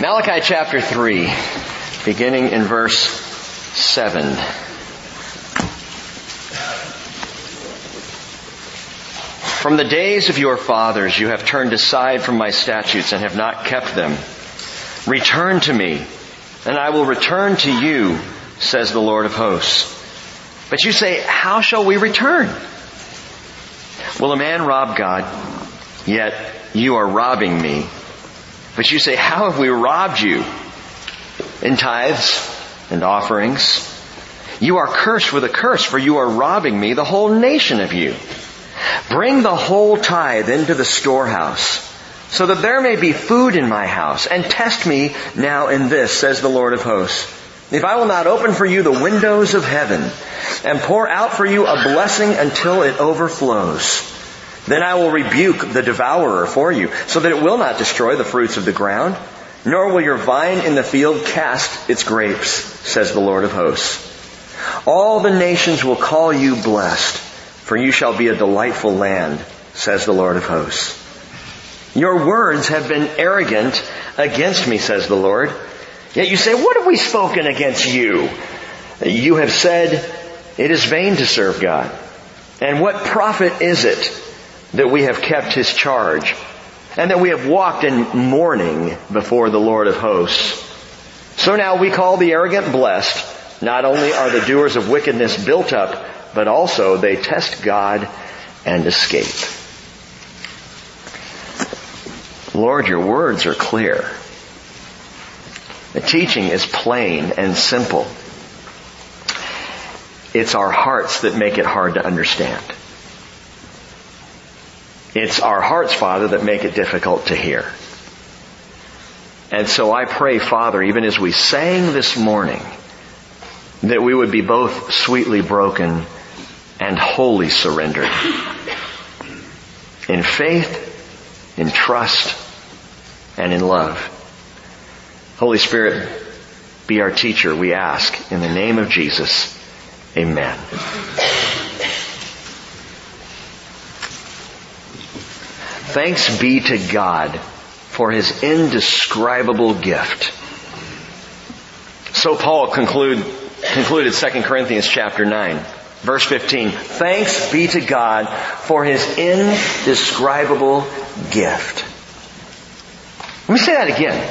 Malachi chapter 3, beginning in verse 7. From the days of your fathers you have turned aside from my statutes and have not kept them. Return to me, and I will return to you, says the Lord of hosts. But you say, how shall we return? Will a man rob God? Yet you are robbing me. But you say, how have we robbed you? In tithes and offerings. You are cursed with a curse, for you are robbing me, the whole nation of you. Bring the whole tithe into the storehouse, so that there may be food in my house, and test me now in this, says the Lord of hosts. If I will not open for you the windows of heaven, and pour out for you a blessing until it overflows, then I will rebuke the devourer for you, so that it will not destroy the fruits of the ground, nor will your vine in the field cast its grapes, says the Lord of hosts. All the nations will call you blessed, for you shall be a delightful land, says the Lord of hosts. Your words have been arrogant against me, says the Lord. Yet you say, what have we spoken against you? You have said, it is vain to serve God. And what profit is it that we have kept his charge and that we have walked in mourning before the Lord of hosts? So now we call the arrogant blessed. Not only are the doers of wickedness built up, but also they test God and escape. Lord, your words are clear. The teaching is plain and simple. It's our hearts that make it hard to understand. It's our hearts, Father, that make it difficult to hear. And so I pray, Father, even as we sang this morning, that we would be both sweetly broken and wholly surrendered. In faith, in trust, and in love. Holy Spirit, be our teacher, we ask. In the name of Jesus, amen. Thanks be to God for his indescribable gift. So Paul conclude, concluded 2 Corinthians chapter 9. Verse 15, thanks be to God for his indescribable gift. Let me say that again.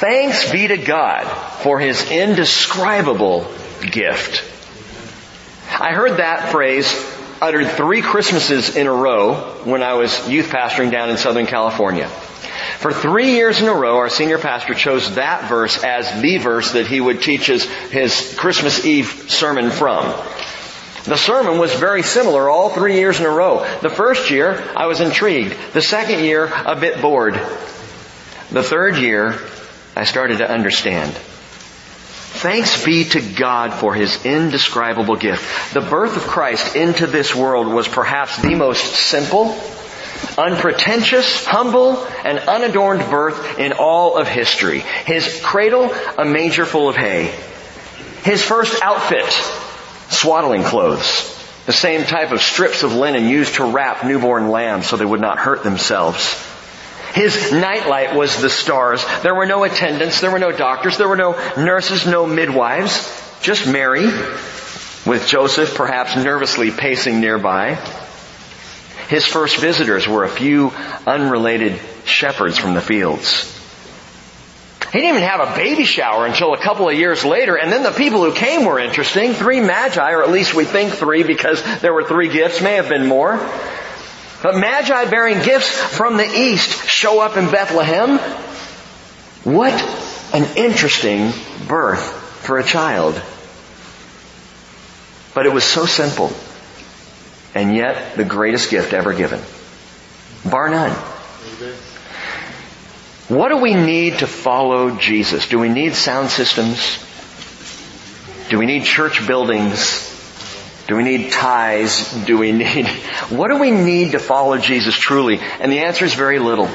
Thanks be to God for his indescribable gift. I heard that phrase uttered three Christmases in a row when I was youth pastoring down in Southern California. For three years in a row, our senior pastor chose that verse as the verse that he would teach his, his Christmas Eve sermon from. The sermon was very similar all three years in a row. The first year, I was intrigued. The second year, a bit bored. The third year, I started to understand. Thanks be to God for His indescribable gift. The birth of Christ into this world was perhaps the most simple, unpretentious, humble, and unadorned birth in all of history. His cradle, a manger full of hay. His first outfit, swaddling clothes. The same type of strips of linen used to wrap newborn lambs so they would not hurt themselves. His nightlight was the stars. There were no attendants, there were no doctors, there were no nurses, no midwives, just Mary, with Joseph perhaps nervously pacing nearby. His first visitors were a few unrelated shepherds from the fields. He didn't even have a baby shower until a couple of years later, and then the people who came were interesting. Three magi, or at least we think three because there were three gifts, may have been more. But magi bearing gifts from the east show up in Bethlehem. What an interesting birth for a child. But it was so simple. And yet the greatest gift ever given. Bar none. What do we need to follow Jesus? Do we need sound systems? Do we need church buildings? Do we need ties? Do we need, what do we need to follow Jesus truly? And the answer is very little.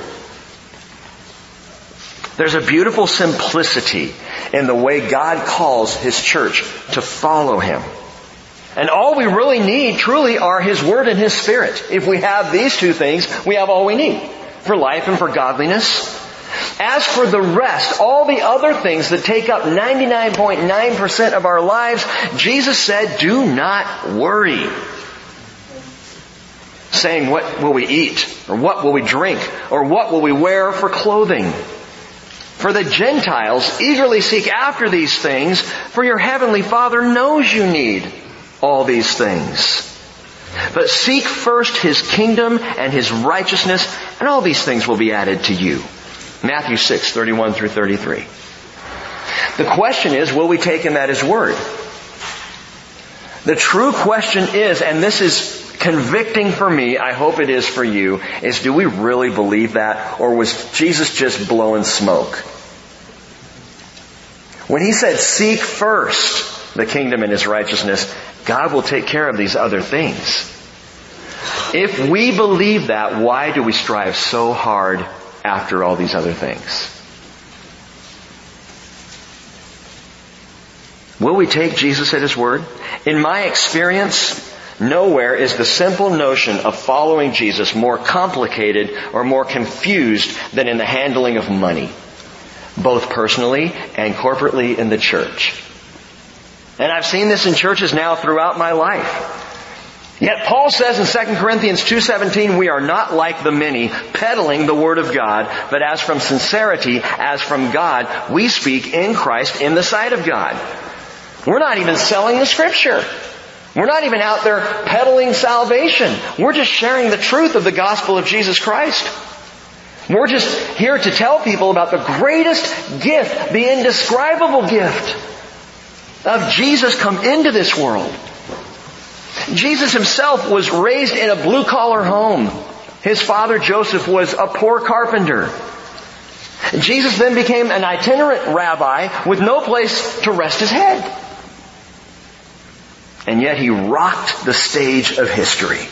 There's a beautiful simplicity in the way God calls His church to follow Him. And all we really need truly are His Word and His Spirit. If we have these two things, we have all we need for life and for godliness. As for the rest, all the other things that take up 99.9% of our lives, Jesus said, do not worry. Saying, what will we eat? Or what will we drink? Or what will we wear for clothing? For the Gentiles eagerly seek after these things, for your heavenly Father knows you need all these things. But seek first His kingdom and His righteousness, and all these things will be added to you. Matthew 6, 31 through 33. The question is, will we take Him at His word? The true question is, and this is convicting for me, I hope it is for you, is do we really believe that, or was Jesus just blowing smoke? When He said, seek first the kingdom and His righteousness, God will take care of these other things. If we believe that, why do we strive so hard after all these other things? Will we take Jesus at His word? In my experience, nowhere is the simple notion of following Jesus more complicated or more confused than in the handling of money, both personally and corporately in the church. And I've seen this in churches now throughout my life. Yet Paul says in 2 Corinthians 2.17, we are not like the many, peddling the word of God, but as from sincerity, as from God, we speak in Christ in the sight of God. We're not even selling the scripture. We're not even out there peddling salvation. We're just sharing the truth of the gospel of Jesus Christ. We're just here to tell people about the greatest gift, the indescribable gift of Jesus come into this world. Jesus himself was raised in a blue collar home. His father Joseph was a poor carpenter. Jesus then became an itinerant rabbi with no place to rest his head. And yet he rocked the stage of history.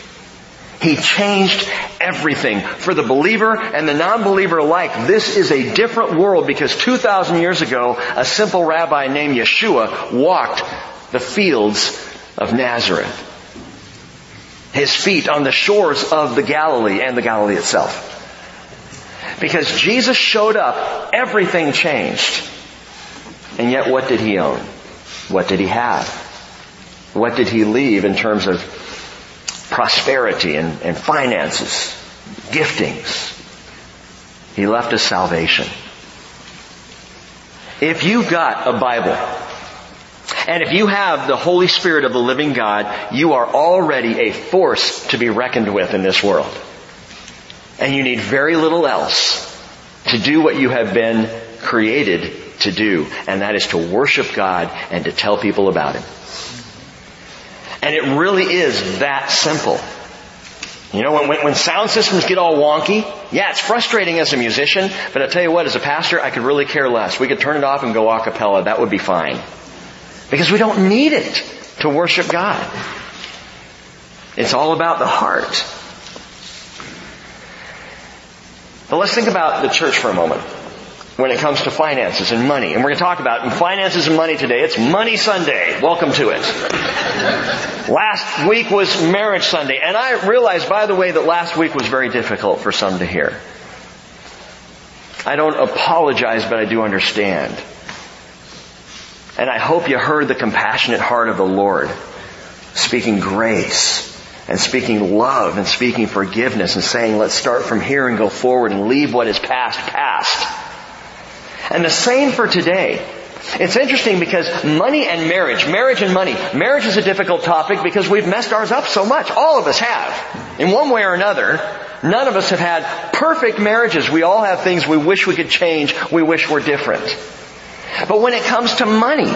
He changed everything. For the believer and the non-believer alike, this is a different world because 2,000 years ago, a simple rabbi named Yeshua walked the fields of Nazareth. His feet on the shores of the Galilee and the Galilee itself. Because Jesus showed up, everything changed. And yet what did he own? What did he have? What did he leave in terms of prosperity and, and finances, giftings? He left us salvation. If you've got a Bible, and if you have the Holy Spirit of the living God, you are already a force to be reckoned with in this world. And you need very little else to do what you have been created to do, and that is to worship God and to tell people about Him. And it really is that simple. You know, when, when, sound systems get all wonky, yeah, it's frustrating as a musician, but I tell you what, as a pastor, I could really care less. We could turn it off and go a cappella. That would be fine. Because we don't need it to worship God. It's all about the heart. But let's think about the church for a moment when it comes to finances and money. And we're going to talk about finances and money today. It's Money Sunday. Welcome to it. last week was Marriage Sunday. And I realized, by the way, that last week was very difficult for some to hear. I don't apologize, but I do understand. And I hope you heard the compassionate heart of the Lord speaking grace and speaking love and speaking forgiveness and saying, let's start from here and go forward and leave what is past past and the same for today. It's interesting because money and marriage, marriage and money, marriage is a difficult topic because we've messed ours up so much. All of us have. In one way or another, none of us have had perfect marriages. We all have things we wish we could change, we wish were different. But when it comes to money,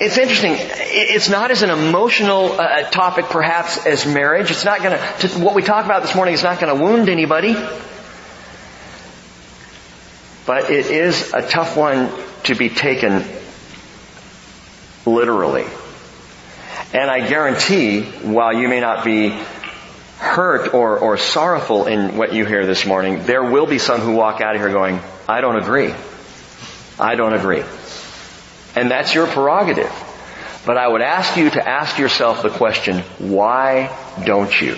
it's interesting. It's not as an emotional uh, topic perhaps as marriage. It's not gonna, what we talk about this morning is not gonna wound anybody. But it is a tough one to be taken literally. And I guarantee, while you may not be hurt or, or sorrowful in what you hear this morning, there will be some who walk out of here going, I don't agree. I don't agree. And that's your prerogative. But I would ask you to ask yourself the question, why don't you?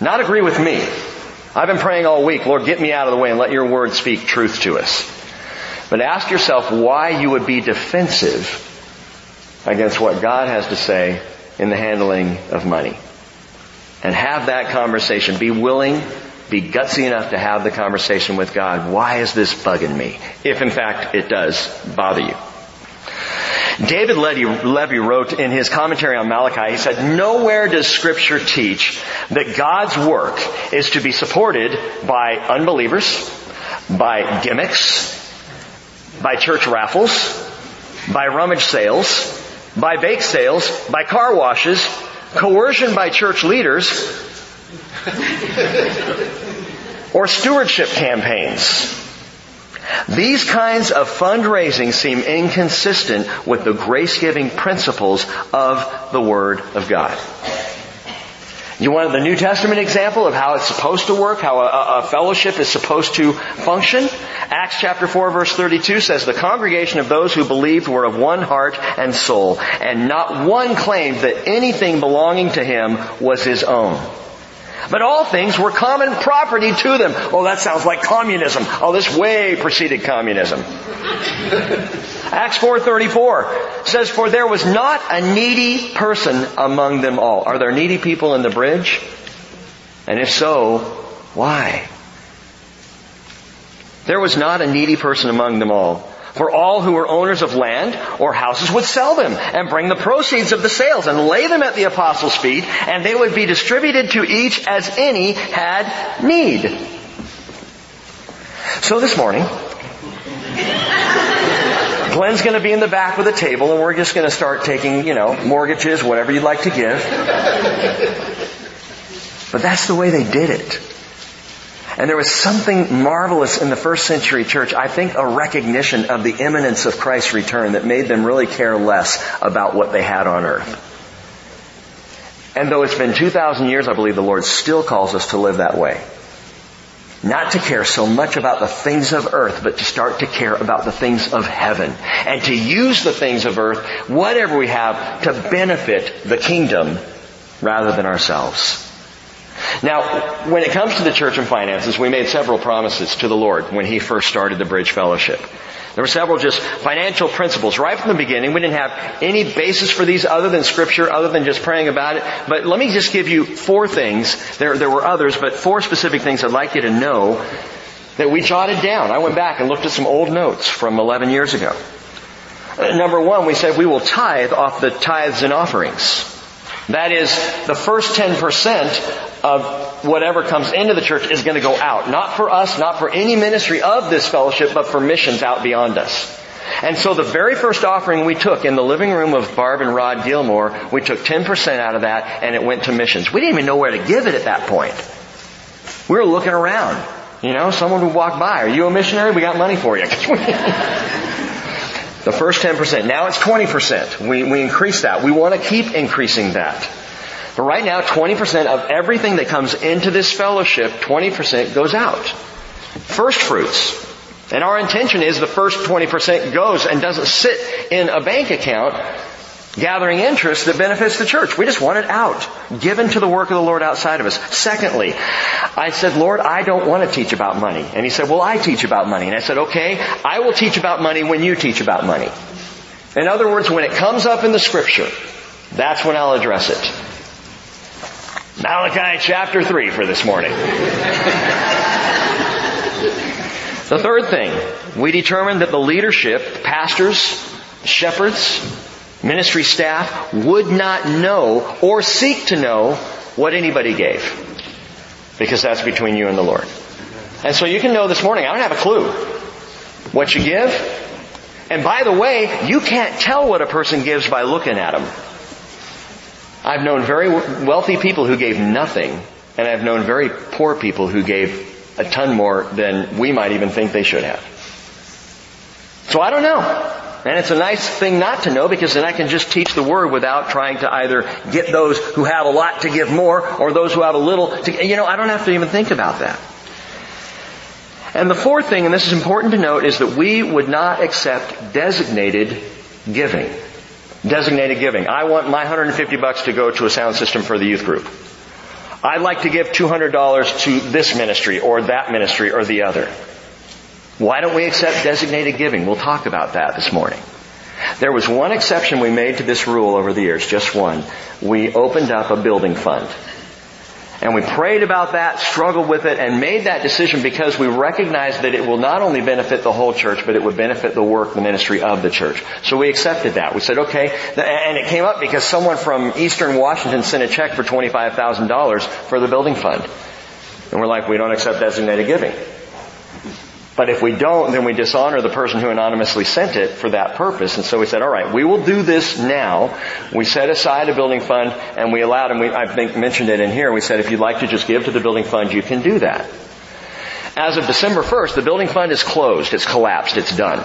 Not agree with me. I've been praying all week, Lord, get me out of the way and let your word speak truth to us. But ask yourself why you would be defensive against what God has to say in the handling of money. And have that conversation. Be willing, be gutsy enough to have the conversation with God. Why is this bugging me? If in fact it does bother you. David Levy wrote in his commentary on Malachi, he said, nowhere does scripture teach that God's work is to be supported by unbelievers, by gimmicks, by church raffles, by rummage sales, by bake sales, by car washes, coercion by church leaders, or stewardship campaigns. These kinds of fundraising seem inconsistent with the grace-giving principles of the Word of God. You want the New Testament example of how it's supposed to work, how a, a, fellowship is supposed to function? Acts chapter 4 verse 32 says, the congregation of those who believed were of one heart and soul, and not one claimed that anything belonging to him was his own. But all things were common property to them. Oh, that sounds like communism. Oh, this way preceded communism. Acts 4.34 says, For there was not a needy person among them all. Are there needy people in the bridge? And if so, why? There was not a needy person among them all. For all who were owners of land or houses would sell them and bring the proceeds of the sales and lay them at the apostles' feet and they would be distributed to each as any had need. So this morning, Glenn's going to be in the back with a table and we're just going to start taking, you know, mortgages, whatever you'd like to give. But that's the way they did it. And there was something marvelous in the first century church, I think a recognition of the imminence of Christ's return that made them really care less about what they had on earth. And though it's been 2,000 years, I believe the Lord still calls us to live that way. Not to care so much about the things of earth, but to start to care about the things of heaven. And to use the things of earth, whatever we have, to benefit the kingdom rather than ourselves. Now, when it comes to the church and finances, we made several promises to the Lord when He first started the Bridge Fellowship. There were several just financial principles right from the beginning. We didn't have any basis for these other than scripture, other than just praying about it. But let me just give you four things. There, there were others, but four specific things I'd like you to know that we jotted down. I went back and looked at some old notes from 11 years ago. Number one, we said we will tithe off the tithes and offerings. That is, the first 10% of whatever comes into the church is going to go out. Not for us, not for any ministry of this fellowship, but for missions out beyond us. And so the very first offering we took in the living room of Barb and Rod Gilmore, we took 10% out of that and it went to missions. We didn't even know where to give it at that point. We were looking around. You know, someone would walk by. Are you a missionary? We got money for you. The first 10%. Now it's 20%. We, we increase that. We want to keep increasing that. But right now, 20% of everything that comes into this fellowship, 20% goes out. First fruits. And our intention is the first 20% goes and doesn't sit in a bank account gathering interest that benefits the church. We just want it out, given to the work of the Lord outside of us. Secondly, I said, Lord, I don't want to teach about money. And he said, well, I teach about money. And I said, okay, I will teach about money when you teach about money. In other words, when it comes up in the scripture, that's when I'll address it. Malachi chapter 3 for this morning. the third thing, we determined that the leadership, pastors, shepherds, ministry staff would not know or seek to know what anybody gave. Because that's between you and the Lord. And so you can know this morning, I don't have a clue what you give. And by the way, you can't tell what a person gives by looking at them. I've known very wealthy people who gave nothing, and I've known very poor people who gave a ton more than we might even think they should have. So I don't know. And it's a nice thing not to know because then I can just teach the word without trying to either get those who have a lot to give more or those who have a little to, you know, I don't have to even think about that. And the fourth thing, and this is important to note, is that we would not accept designated giving. Designated giving. I want my 150 bucks to go to a sound system for the youth group. I'd like to give $200 to this ministry or that ministry or the other. Why don't we accept designated giving? We'll talk about that this morning. There was one exception we made to this rule over the years, just one. We opened up a building fund. And we prayed about that, struggled with it, and made that decision because we recognized that it will not only benefit the whole church, but it would benefit the work, the ministry of the church. So we accepted that. We said, okay, and it came up because someone from Eastern Washington sent a check for $25,000 for the building fund. And we're like, we don't accept designated giving. But if we don't, then we dishonor the person who anonymously sent it for that purpose. And so we said, all right, we will do this now. We set aside a building fund and we allowed, and we, I think mentioned it in here, we said if you'd like to just give to the building fund, you can do that. As of December 1st, the building fund is closed. It's collapsed. It's done.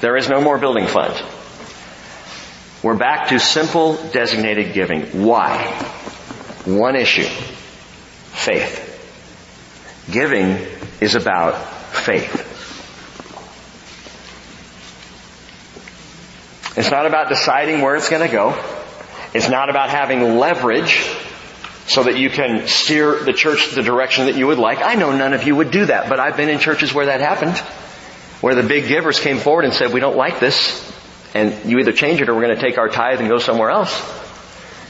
There is no more building fund. We're back to simple designated giving. Why? One issue. Faith. Giving is about faith. It's not about deciding where it's going to go. It's not about having leverage so that you can steer the church the direction that you would like. I know none of you would do that, but I've been in churches where that happened. Where the big givers came forward and said, we don't like this. And you either change it or we're going to take our tithe and go somewhere else.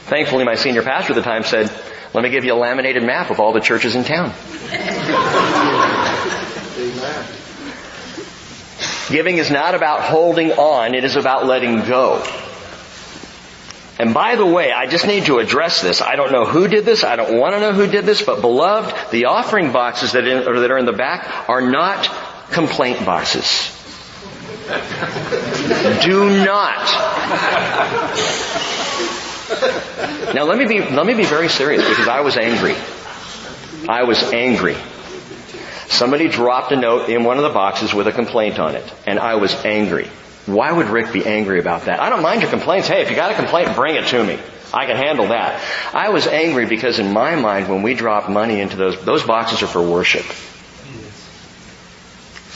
Thankfully, my senior pastor at the time said, let me give you a laminated map of all the churches in town. Giving is not about holding on, it is about letting go. And by the way, I just need to address this. I don't know who did this. I don't want to know who did this, but beloved, the offering boxes that, in, that are in the back are not complaint boxes. Do not. Now let me be, let me be very serious because I was angry. I was angry. Somebody dropped a note in one of the boxes with a complaint on it, and I was angry. Why would Rick be angry about that? I don't mind your complaints. Hey, if you got a complaint, bring it to me. I can handle that. I was angry because in my mind, when we drop money into those, those boxes are for worship.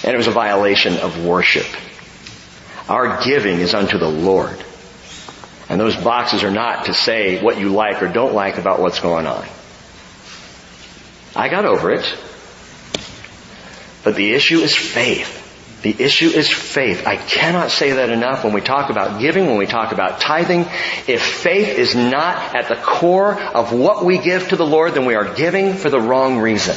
And it was a violation of worship. Our giving is unto the Lord. And those boxes are not to say what you like or don't like about what's going on. I got over it. But the issue is faith. The issue is faith. I cannot say that enough when we talk about giving, when we talk about tithing. If faith is not at the core of what we give to the Lord, then we are giving for the wrong reason.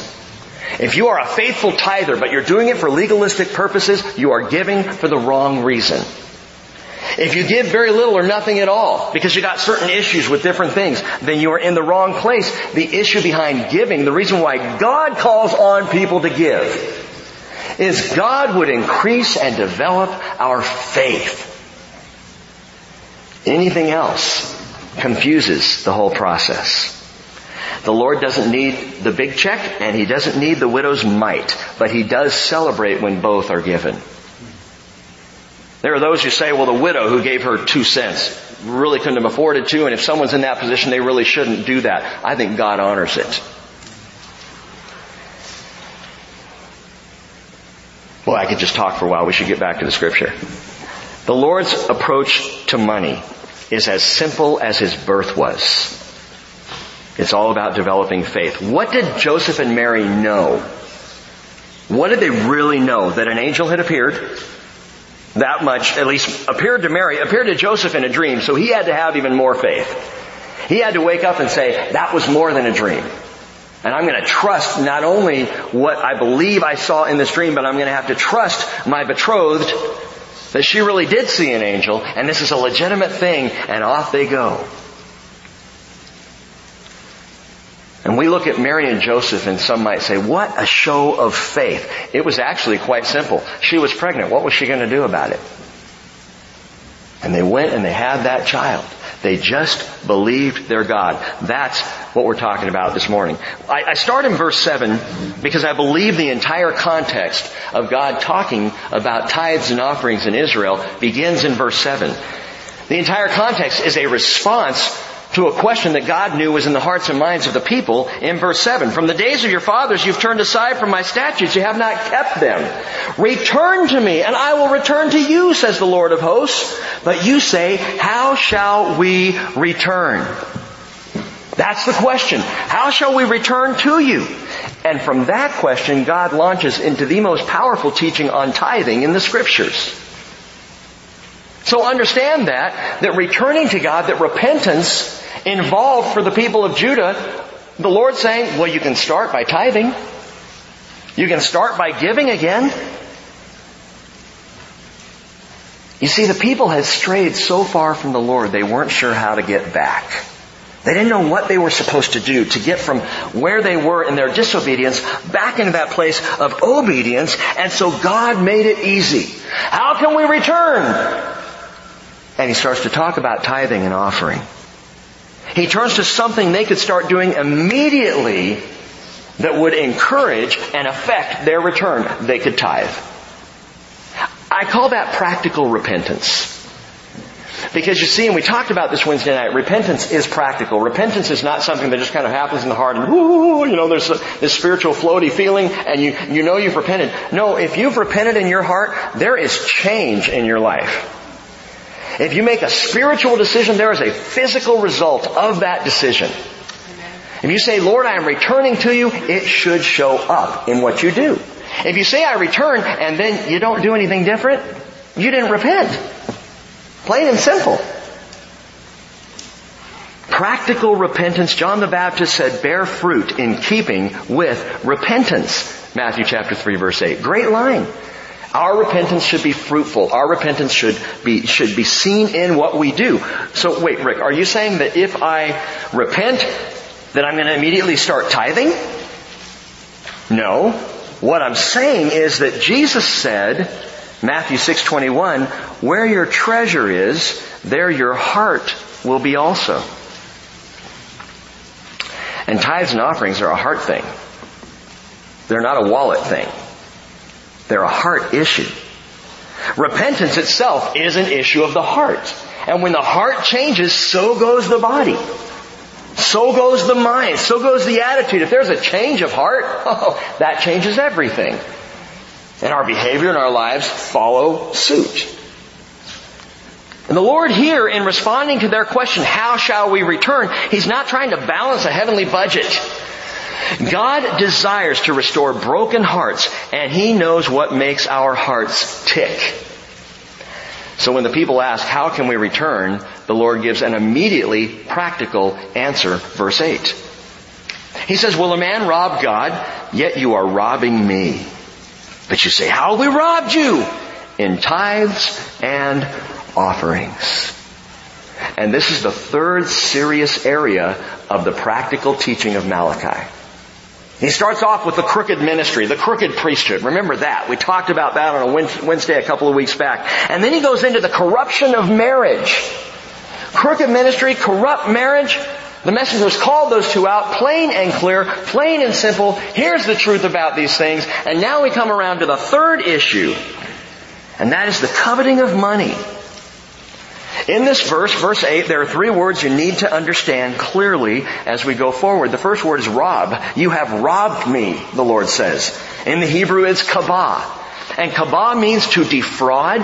If you are a faithful tither, but you're doing it for legalistic purposes, you are giving for the wrong reason. If you give very little or nothing at all, because you got certain issues with different things, then you are in the wrong place. The issue behind giving, the reason why God calls on people to give, is God would increase and develop our faith. Anything else confuses the whole process. The Lord doesn't need the big check and He doesn't need the widow's mite, but He does celebrate when both are given. There are those who say, well, the widow who gave her two cents really couldn't have afforded to, and if someone's in that position, they really shouldn't do that. I think God honors it. Well, I could just talk for a while. We should get back to the scripture. The Lord's approach to money is as simple as his birth was. It's all about developing faith. What did Joseph and Mary know? What did they really know? That an angel had appeared? That much, at least appeared to Mary, appeared to Joseph in a dream, so he had to have even more faith. He had to wake up and say, that was more than a dream. And I'm going to trust not only what I believe I saw in this dream, but I'm going to have to trust my betrothed that she really did see an angel and this is a legitimate thing and off they go. And we look at Mary and Joseph and some might say, what a show of faith. It was actually quite simple. She was pregnant. What was she going to do about it? And they went and they had that child. They just believed their God. That's what we're talking about this morning. I, I, start in verse 7 because I believe the entire context of God talking about tithes and offerings in Israel begins in verse 7. The entire context is a response to a question that God knew was in the hearts and minds of the people in verse 7. From the days of your fathers you've turned aside from my statutes, you have not kept them. Return to me and I will return to you, says the Lord of hosts. But you say, how shall we return? That's the question. How shall we return to you? And from that question, God launches into the most powerful teaching on tithing in the scriptures. So understand that, that returning to God, that repentance involved for the people of Judah, the Lord saying, well, you can start by tithing. You can start by giving again. You see, the people had strayed so far from the Lord, they weren't sure how to get back. They didn't know what they were supposed to do to get from where they were in their disobedience back into that place of obedience, and so God made it easy. How can we return? And he starts to talk about tithing and offering. He turns to something they could start doing immediately that would encourage and affect their return. They could tithe. I call that practical repentance. Because you see, and we talked about this Wednesday night, repentance is practical. Repentance is not something that just kind of happens in the heart and, whoo, you know, there's this spiritual floaty feeling and you, you know you've repented. No, if you've repented in your heart, there is change in your life. If you make a spiritual decision, there is a physical result of that decision. If you say, Lord, I am returning to you, it should show up in what you do. If you say I return and then you don't do anything different, you didn't repent. Plain and simple. Practical repentance, John the Baptist said, bear fruit in keeping with repentance. Matthew chapter 3 verse 8. Great line. Our repentance should be fruitful. Our repentance should be, should be seen in what we do. So wait, Rick, are you saying that if I repent, that I'm going to immediately start tithing? No. What I'm saying is that Jesus said, Matthew 6:21, where your treasure is, there your heart will be also. And tithes and offerings are a heart thing. They're not a wallet thing. They're a heart issue. Repentance itself is an issue of the heart. And when the heart changes, so goes the body. So goes the mind. So goes the attitude. If there's a change of heart, oh, that changes everything. And our behavior and our lives follow suit. And the Lord here, in responding to their question, how shall we return, He's not trying to balance a heavenly budget. God desires to restore broken hearts, and He knows what makes our hearts tick. So when the people ask, how can we return? The Lord gives an immediately practical answer, verse 8. He says, will a man rob God? Yet you are robbing me. But you say, how we robbed you? In tithes and offerings. And this is the third serious area of the practical teaching of Malachi. He starts off with the crooked ministry, the crooked priesthood. Remember that. We talked about that on a Wednesday a couple of weeks back. And then he goes into the corruption of marriage. Crooked ministry, corrupt marriage. The messengers called those two out, plain and clear, plain and simple. Here's the truth about these things. And now we come around to the third issue. And that is the coveting of money. In this verse, verse 8, there are three words you need to understand clearly as we go forward. The first word is rob. You have robbed me, the Lord says. In the Hebrew, it's kabah. And kabah means to defraud,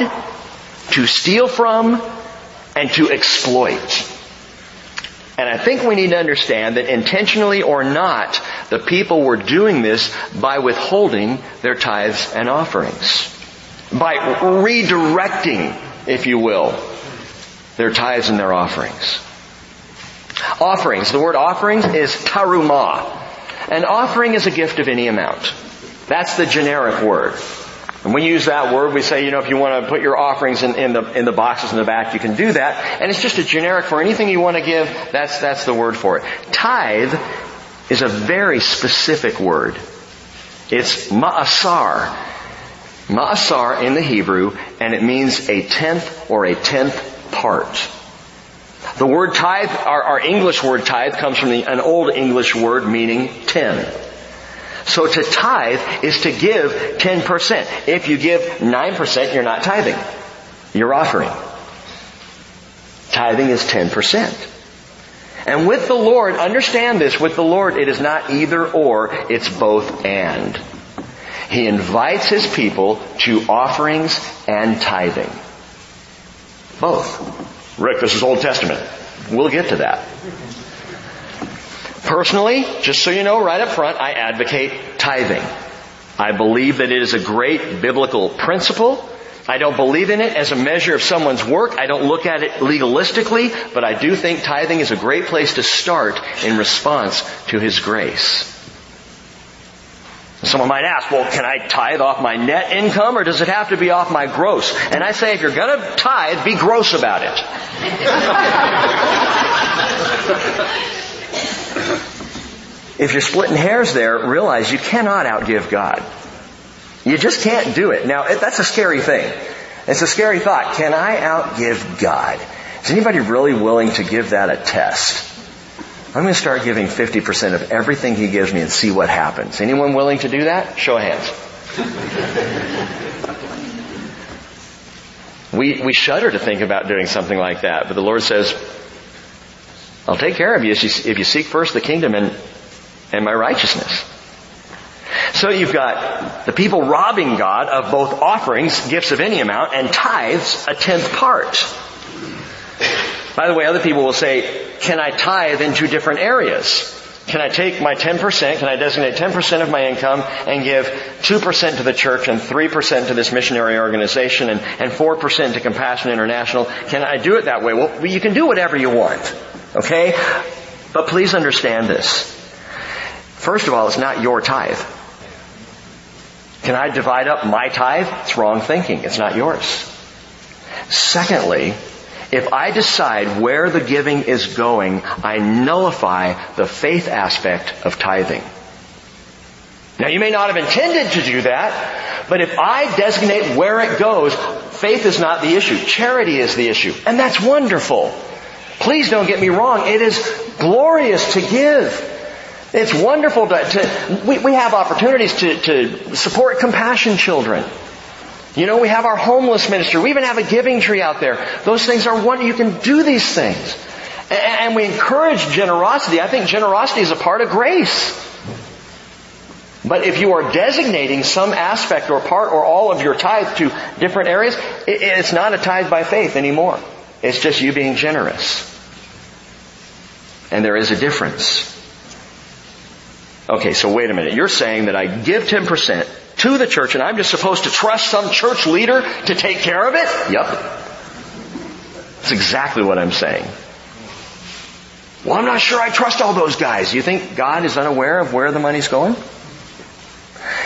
to steal from, and to exploit. And I think we need to understand that intentionally or not, the people were doing this by withholding their tithes and offerings. By redirecting, if you will, their tithes and their offerings. Offerings. The word offerings is tarumah. An offering is a gift of any amount. That's the generic word. And when we use that word, we say, you know, if you want to put your offerings in, in, the, in the boxes in the back, you can do that. And it's just a generic for anything you want to give, that's, that's the word for it. Tithe is a very specific word. It's ma'asar. Ma'asar in the Hebrew, and it means a tenth or a tenth part. The word tithe, our, our English word tithe comes from the, an old English word meaning ten. So to tithe is to give 10%. If you give 9%, you're not tithing. You're offering. Tithing is 10%. And with the Lord, understand this, with the Lord it is not either or, it's both and. He invites His people to offerings and tithing. Both. Rick, this is Old Testament. We'll get to that. Personally, just so you know right up front, I advocate tithing. I believe that it is a great biblical principle. I don't believe in it as a measure of someone's work. I don't look at it legalistically, but I do think tithing is a great place to start in response to His grace. Someone might ask, well, can I tithe off my net income or does it have to be off my gross? And I say, if you're gonna tithe, be gross about it. if you're splitting hairs there, realize you cannot outgive God. You just can't do it. Now, that's a scary thing. It's a scary thought. Can I outgive God? Is anybody really willing to give that a test? I'm going to start giving 50% of everything He gives me and see what happens. Anyone willing to do that? Show of hands. we, we shudder to think about doing something like that, but the Lord says, I'll take care of you if you, if you seek first the kingdom and, and my righteousness. So you've got the people robbing God of both offerings, gifts of any amount, and tithes, a tenth part. By the way, other people will say, can I tithe in two different areas? Can I take my 10%, can I designate 10% of my income and give 2% to the church and 3% to this missionary organization and, and 4% to Compassion International? Can I do it that way? Well, you can do whatever you want. Okay? But please understand this. First of all, it's not your tithe. Can I divide up my tithe? It's wrong thinking. It's not yours. Secondly, if I decide where the giving is going, I nullify the faith aspect of tithing. Now you may not have intended to do that, but if I designate where it goes, faith is not the issue. Charity is the issue. And that's wonderful. Please don't get me wrong. It is glorious to give. It's wonderful to, to we, we have opportunities to, to support compassion children. You know, we have our homeless ministry. We even have a giving tree out there. Those things are one, you can do these things. And we encourage generosity. I think generosity is a part of grace. But if you are designating some aspect or part or all of your tithe to different areas, it's not a tithe by faith anymore. It's just you being generous. And there is a difference. Okay, so wait a minute. You're saying that I give 10%, to the church and I'm just supposed to trust some church leader to take care of it? Yep. That's exactly what I'm saying. Well, I'm not sure I trust all those guys. You think God is unaware of where the money's going?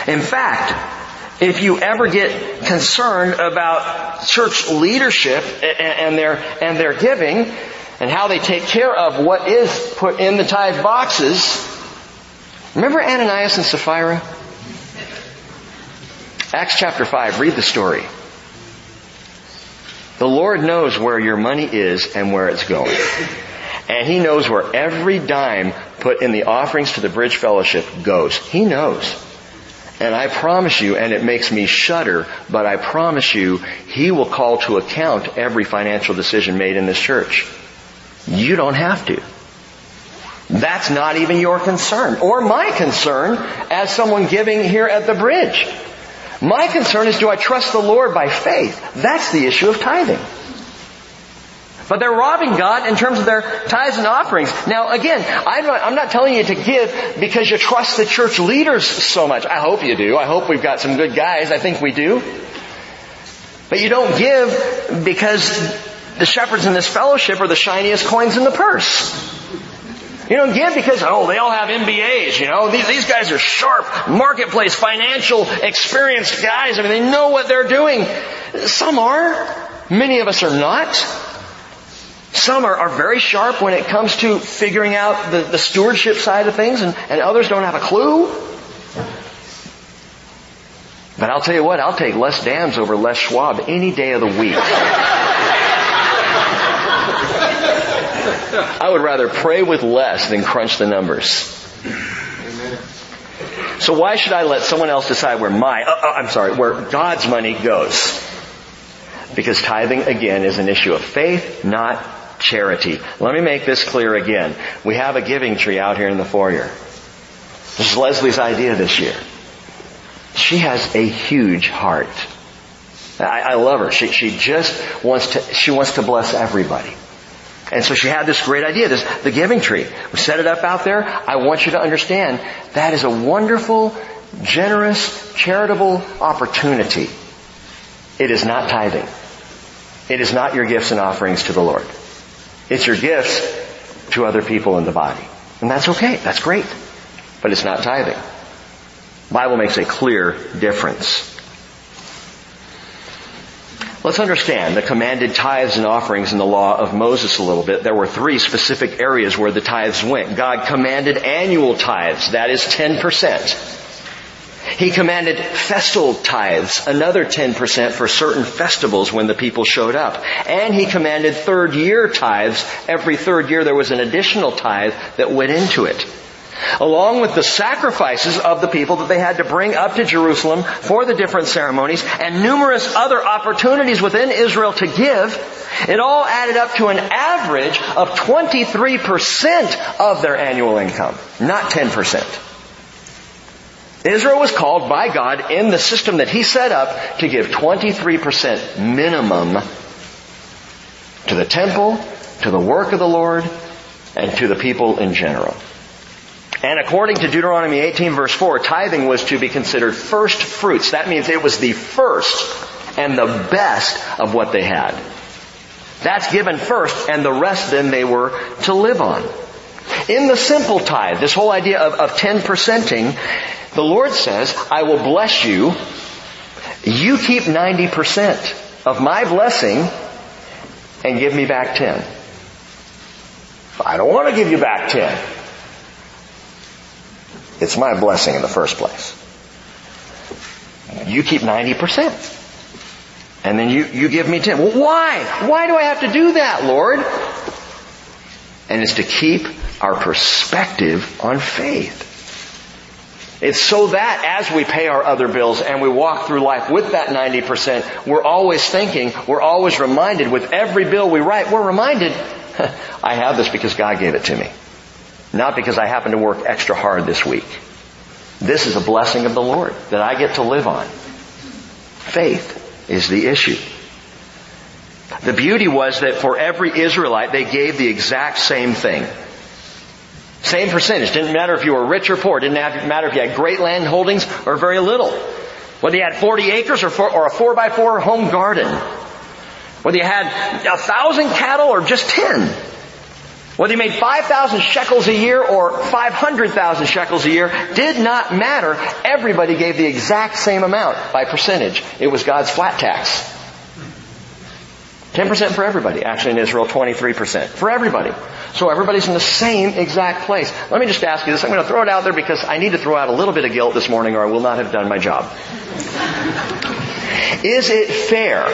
In fact, if you ever get concerned about church leadership and their, and their giving and how they take care of what is put in the tithe boxes, remember Ananias and Sapphira? Acts chapter 5, read the story. The Lord knows where your money is and where it's going. And He knows where every dime put in the offerings to the Bridge Fellowship goes. He knows. And I promise you, and it makes me shudder, but I promise you, He will call to account every financial decision made in this church. You don't have to. That's not even your concern, or my concern as someone giving here at the bridge. My concern is do I trust the Lord by faith? That's the issue of tithing. But they're robbing God in terms of their tithes and offerings. Now again, I'm not, I'm not, telling you to give because you trust the church leaders so much. I hope you do. I hope we've got some good guys. I think we do. But you don't give because the shepherds in this fellowship are the shiniest coins in the purse. You don't give because, oh, they all have MBAs, you know. These, these guys are sharp, marketplace, financial, experienced guys. I mean, they know what they're doing. Some are. Many of us are not. Some are, are very sharp when it comes to figuring out the, the stewardship side of things, and, and others don't have a clue. But I'll tell you what, I'll take Les Dams over Les Schwab any day of the week. I would rather pray with less than crunch the numbers. So why should I let someone else decide where my, uh, uh, I'm sorry, where God's money goes? Because tithing again is an issue of faith, not charity. Let me make this clear again. We have a giving tree out here in the foyer. This is Leslie's idea this year. She has a huge heart. I, I love her. She, she just wants to, she wants to bless everybody. And so she had this great idea, this, the giving tree. We set it up out there. I want you to understand that is a wonderful, generous, charitable opportunity. It is not tithing. It is not your gifts and offerings to the Lord. It's your gifts to other people in the body. And that's okay. That's great. But it's not tithing. The Bible makes a clear difference. Let's understand the commanded tithes and offerings in the law of Moses a little bit. There were three specific areas where the tithes went. God commanded annual tithes, that is 10%. He commanded festal tithes, another 10% for certain festivals when the people showed up. And he commanded third year tithes. Every third year there was an additional tithe that went into it along with the sacrifices of the people that they had to bring up to Jerusalem for the different ceremonies and numerous other opportunities within Israel to give, it all added up to an average of 23% of their annual income, not 10%. Israel was called by God in the system that He set up to give 23% minimum to the temple, to the work of the Lord, and to the people in general. And according to Deuteronomy 18 verse 4, tithing was to be considered first fruits. That means it was the first and the best of what they had. That's given first and the rest then they were to live on. In the simple tithe, this whole idea of, of 10%ing, the Lord says, I will bless you. You keep 90% of my blessing and give me back 10. I don't want to give you back 10. It's my blessing in the first place. You keep 90%. And then you, you give me 10. Well, why? Why do I have to do that, Lord? And it's to keep our perspective on faith. It's so that as we pay our other bills and we walk through life with that 90%, we're always thinking, we're always reminded with every bill we write, we're reminded, I have this because God gave it to me. Not because I happen to work extra hard this week. This is a blessing of the Lord that I get to live on. Faith is the issue. The beauty was that for every Israelite, they gave the exact same thing. Same percentage. Didn't matter if you were rich or poor. Didn't matter if you had great land holdings or very little. Whether you had 40 acres or, four, or a 4 by 4 home garden. Whether you had a thousand cattle or just 10. Whether you made 5,000 shekels a year or 500,000 shekels a year did not matter. Everybody gave the exact same amount by percentage. It was God's flat tax. 10% for everybody. Actually in Israel, 23% for everybody. So everybody's in the same exact place. Let me just ask you this. I'm going to throw it out there because I need to throw out a little bit of guilt this morning or I will not have done my job. Is it fair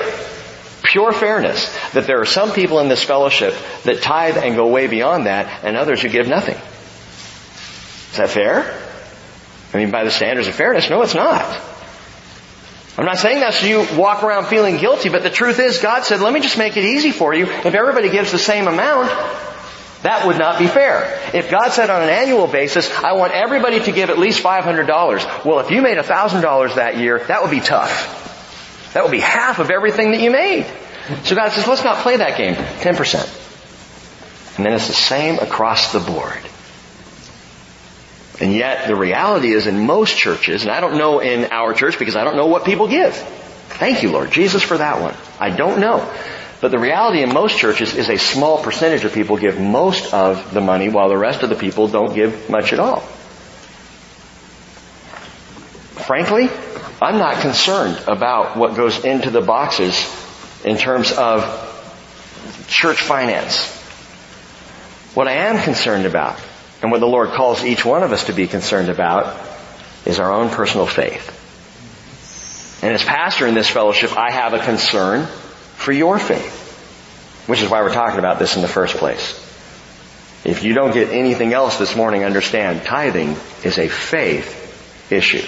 pure fairness that there are some people in this fellowship that tithe and go way beyond that and others who give nothing. Is that fair? I mean, by the standards of fairness, no, it's not. I'm not saying that so you walk around feeling guilty, but the truth is God said, let me just make it easy for you. If everybody gives the same amount, that would not be fair. If God said on an annual basis, I want everybody to give at least $500, well, if you made $1,000 that year, that would be tough. That would be half of everything that you made. So God says, let's not play that game. 10%. And then it's the same across the board. And yet the reality is in most churches, and I don't know in our church because I don't know what people give. Thank you, Lord Jesus, for that one. I don't know. But the reality in most churches is a small percentage of people give most of the money while the rest of the people don't give much at all. Frankly, I'm not concerned about what goes into the boxes in terms of church finance. What I am concerned about, and what the Lord calls each one of us to be concerned about, is our own personal faith. And as pastor in this fellowship, I have a concern for your faith, which is why we're talking about this in the first place. If you don't get anything else this morning, understand tithing is a faith issue.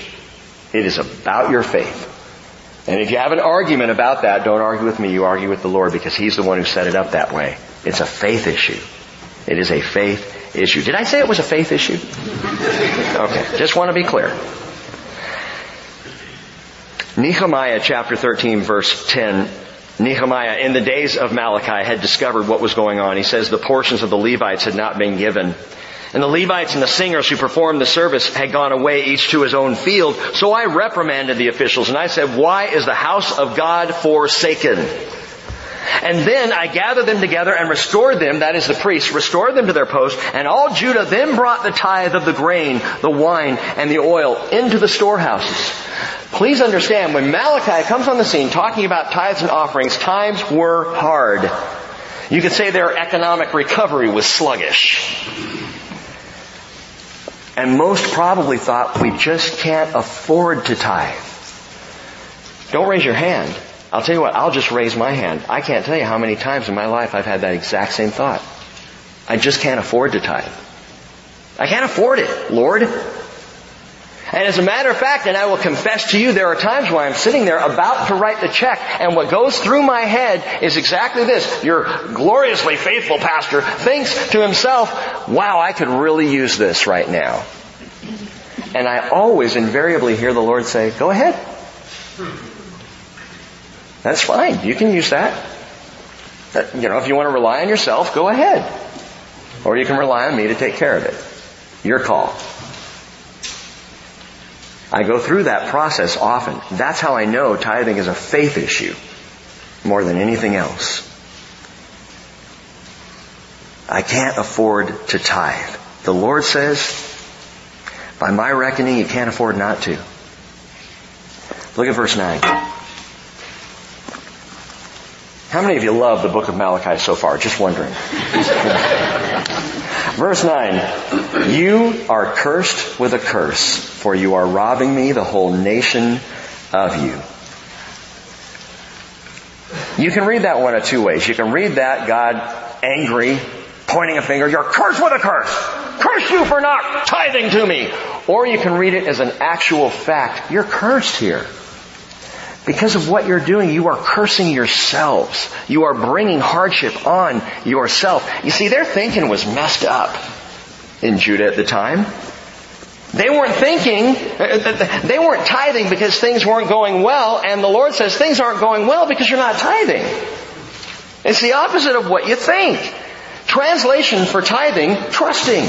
It is about your faith. And if you have an argument about that, don't argue with me, you argue with the Lord because He's the one who set it up that way. It's a faith issue. It is a faith issue. Did I say it was a faith issue? Okay, just want to be clear. Nehemiah chapter 13 verse 10 Nehemiah, in the days of Malachi, had discovered what was going on. He says the portions of the Levites had not been given. And the Levites and the singers who performed the service had gone away each to his own field. So I reprimanded the officials and I said, why is the house of God forsaken? And then I gathered them together and restored them, that is the priests, restored them to their post, and all Judah then brought the tithe of the grain, the wine, and the oil into the storehouses. Please understand, when Malachi comes on the scene talking about tithes and offerings, times were hard. You could say their economic recovery was sluggish. And most probably thought, we just can't afford to tithe. Don't raise your hand. I'll tell you what, I'll just raise my hand. I can't tell you how many times in my life I've had that exact same thought. I just can't afford to tithe. I can't afford it, Lord. And as a matter of fact, and I will confess to you, there are times when I'm sitting there about to write the check, and what goes through my head is exactly this. Your gloriously faithful pastor thinks to himself, wow, I could really use this right now. And I always invariably hear the Lord say, go ahead. That's fine. You can use that. You know, if you want to rely on yourself, go ahead. Or you can rely on me to take care of it. Your call. I go through that process often. That's how I know tithing is a faith issue more than anything else. I can't afford to tithe. The Lord says, by my reckoning, you can't afford not to. Look at verse 9. How many of you love the book of Malachi so far? Just wondering. Verse 9. You are cursed with a curse, for you are robbing me, the whole nation of you. You can read that one of two ways. You can read that God angry, pointing a finger, you're cursed with a curse. Curse you for not tithing to me. Or you can read it as an actual fact. You're cursed here. Because of what you're doing, you are cursing yourselves. You are bringing hardship on yourself. You see, their thinking was messed up in Judah at the time. They weren't thinking, they weren't tithing because things weren't going well, and the Lord says things aren't going well because you're not tithing. It's the opposite of what you think. Translation for tithing, trusting.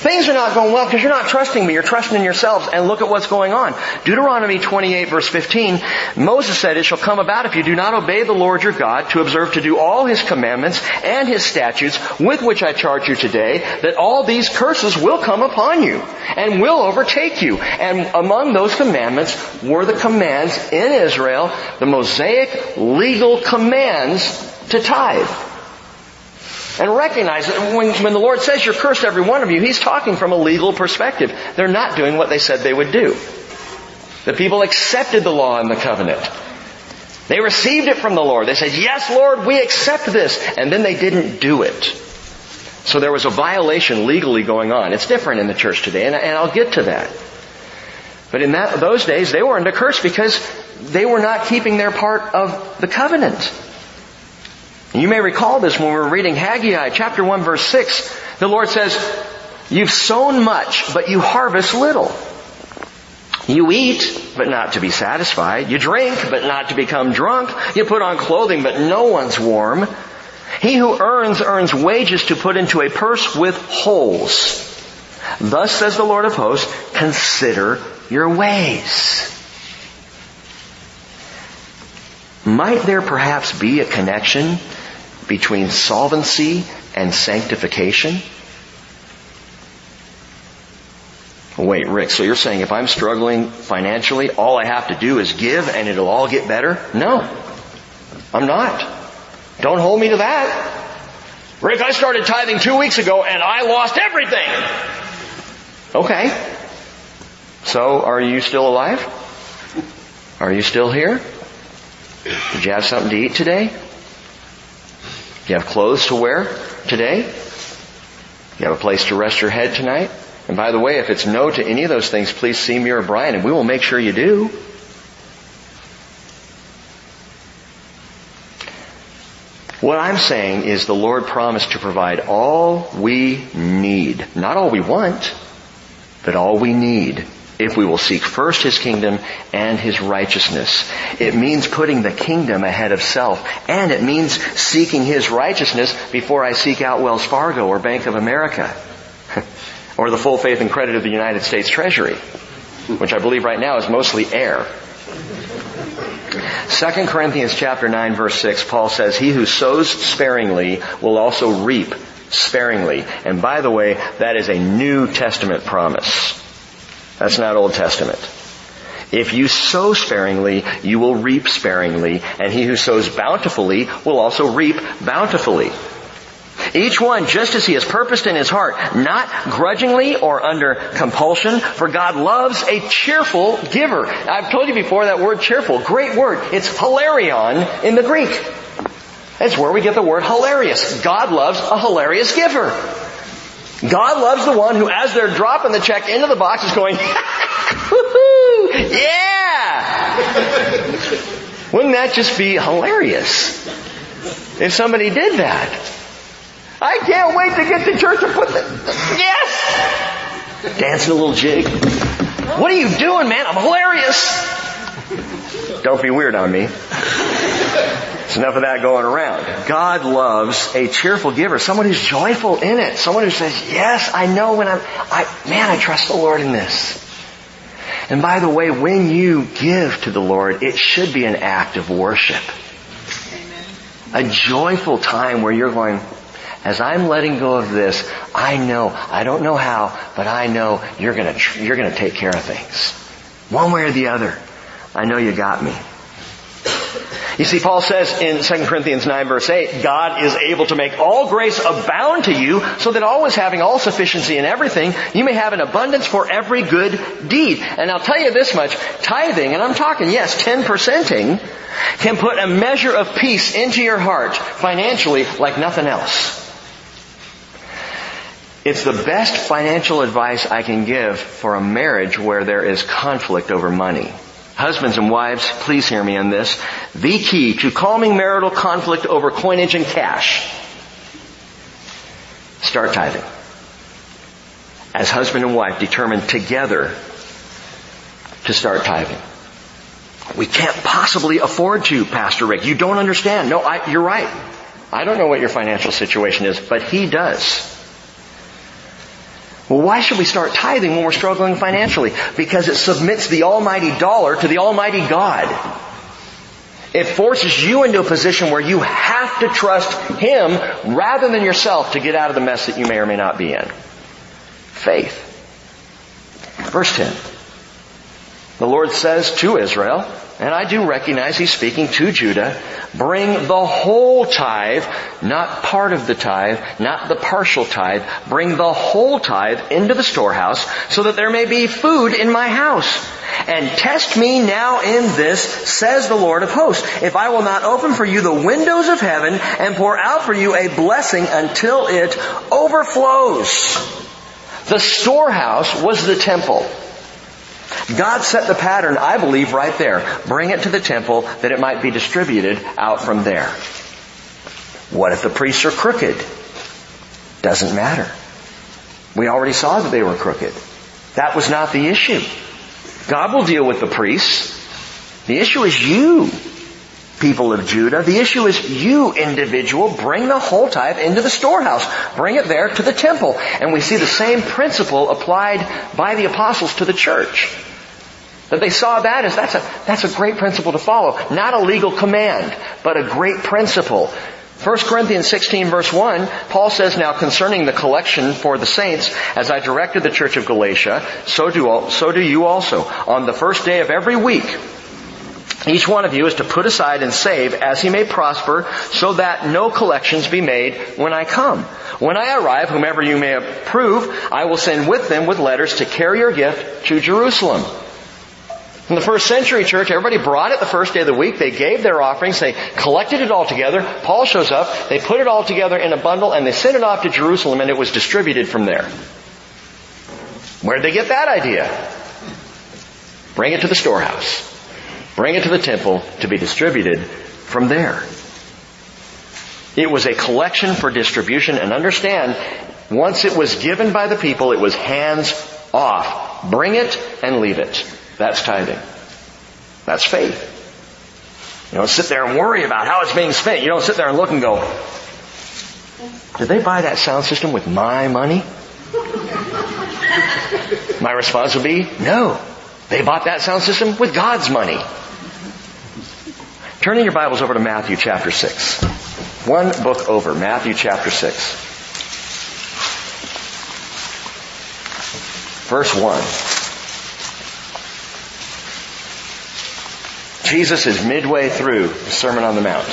Things are not going well because you're not trusting me. You're trusting in yourselves. And look at what's going on. Deuteronomy 28 verse 15, Moses said, It shall come about if you do not obey the Lord your God to observe to do all his commandments and his statutes with which I charge you today, that all these curses will come upon you and will overtake you. And among those commandments were the commands in Israel, the Mosaic legal commands to tithe. And recognize that when, when the Lord says you're cursed every one of you, He's talking from a legal perspective. They're not doing what they said they would do. The people accepted the law and the covenant. They received it from the Lord. They said, yes Lord, we accept this. And then they didn't do it. So there was a violation legally going on. It's different in the church today, and, and I'll get to that. But in that, those days, they were under curse because they were not keeping their part of the covenant. You may recall this when we were reading Haggai chapter 1 verse 6. The Lord says, you've sown much, but you harvest little. You eat, but not to be satisfied. You drink, but not to become drunk. You put on clothing, but no one's warm. He who earns, earns wages to put into a purse with holes. Thus says the Lord of hosts, consider your ways. Might there perhaps be a connection between solvency and sanctification? Wait, Rick, so you're saying if I'm struggling financially, all I have to do is give and it'll all get better? No. I'm not. Don't hold me to that. Rick, I started tithing two weeks ago and I lost everything. Okay. So, are you still alive? Are you still here? Did you have something to eat today? You have clothes to wear today? You have a place to rest your head tonight? And by the way, if it's no to any of those things, please see me or Brian and we will make sure you do. What I'm saying is the Lord promised to provide all we need. Not all we want, but all we need if we will seek first His kingdom and His righteousness. It means putting the kingdom ahead of self, and it means seeking His righteousness before I seek out Wells Fargo or Bank of America, or the full faith and credit of the United States Treasury, which I believe right now is mostly air. 2 Corinthians chapter 9 verse 6, Paul says, He who sows sparingly will also reap sparingly. And by the way, that is a New Testament promise. That's not Old Testament. If you sow sparingly, you will reap sparingly, and he who sows bountifully will also reap bountifully. Each one just as he has purposed in his heart, not grudgingly or under compulsion, for God loves a cheerful giver. I've told you before that word cheerful, great word. It's hilarion in the Greek. That's where we get the word hilarious. God loves a hilarious giver. God loves the one who, as they're dropping the check into the box, is going, yeah! Wouldn't that just be hilarious if somebody did that? I can't wait to get to church and put the, yes! Dancing a little jig. What are you doing, man? I'm hilarious. Don't be weird on me. There's enough of that going around. God loves a cheerful giver, someone who's joyful in it, someone who says, yes, I know when I'm, I, man, I trust the Lord in this. And by the way, when you give to the Lord, it should be an act of worship. Amen. A joyful time where you're going, as I'm letting go of this, I know, I don't know how, but I know you're gonna, you're gonna take care of things. One way or the other. I know you got me. You see, Paul says in 2 Corinthians 9 verse 8, God is able to make all grace abound to you so that always having all sufficiency in everything, you may have an abundance for every good deed. And I'll tell you this much, tithing, and I'm talking, yes, 10%ing, can put a measure of peace into your heart financially like nothing else. It's the best financial advice I can give for a marriage where there is conflict over money. Husbands and wives, please hear me on this. The key to calming marital conflict over coinage and cash. Start tithing. As husband and wife determine together to start tithing. We can't possibly afford to, Pastor Rick. You don't understand. No, I, you're right. I don't know what your financial situation is, but he does. Well, why should we start tithing when we're struggling financially? Because it submits the almighty dollar to the almighty God. It forces you into a position where you have to trust Him rather than yourself to get out of the mess that you may or may not be in. Faith. Verse 10. The Lord says to Israel, and I do recognize he's speaking to Judah. Bring the whole tithe, not part of the tithe, not the partial tithe. Bring the whole tithe into the storehouse so that there may be food in my house. And test me now in this, says the Lord of hosts, if I will not open for you the windows of heaven and pour out for you a blessing until it overflows. The storehouse was the temple. God set the pattern, I believe, right there. Bring it to the temple that it might be distributed out from there. What if the priests are crooked? Doesn't matter. We already saw that they were crooked. That was not the issue. God will deal with the priests. The issue is you, people of Judah. The issue is you, individual. Bring the whole tithe into the storehouse. Bring it there to the temple. And we see the same principle applied by the apostles to the church. That they saw that as that's a, that's a great principle to follow. Not a legal command, but a great principle. 1 Corinthians 16 verse 1, Paul says, Now concerning the collection for the saints, as I directed the church of Galatia, so do, all, so do you also. On the first day of every week, each one of you is to put aside and save as he may prosper, so that no collections be made when I come. When I arrive, whomever you may approve, I will send with them with letters to carry your gift to Jerusalem. In the first century church, everybody brought it the first day of the week. They gave their offerings. They collected it all together. Paul shows up. They put it all together in a bundle and they sent it off to Jerusalem and it was distributed from there. Where'd they get that idea? Bring it to the storehouse. Bring it to the temple to be distributed from there. It was a collection for distribution and understand, once it was given by the people, it was hands off Bring it and leave it. That's tithing. That's faith. You don't sit there and worry about how it's being spent. You don't sit there and look and go, did they buy that sound system with my money? My response would be, no. They bought that sound system with God's money. Turn in your Bibles over to Matthew chapter 6. One book over, Matthew chapter 6. Verse 1. Jesus is midway through the Sermon on the Mount.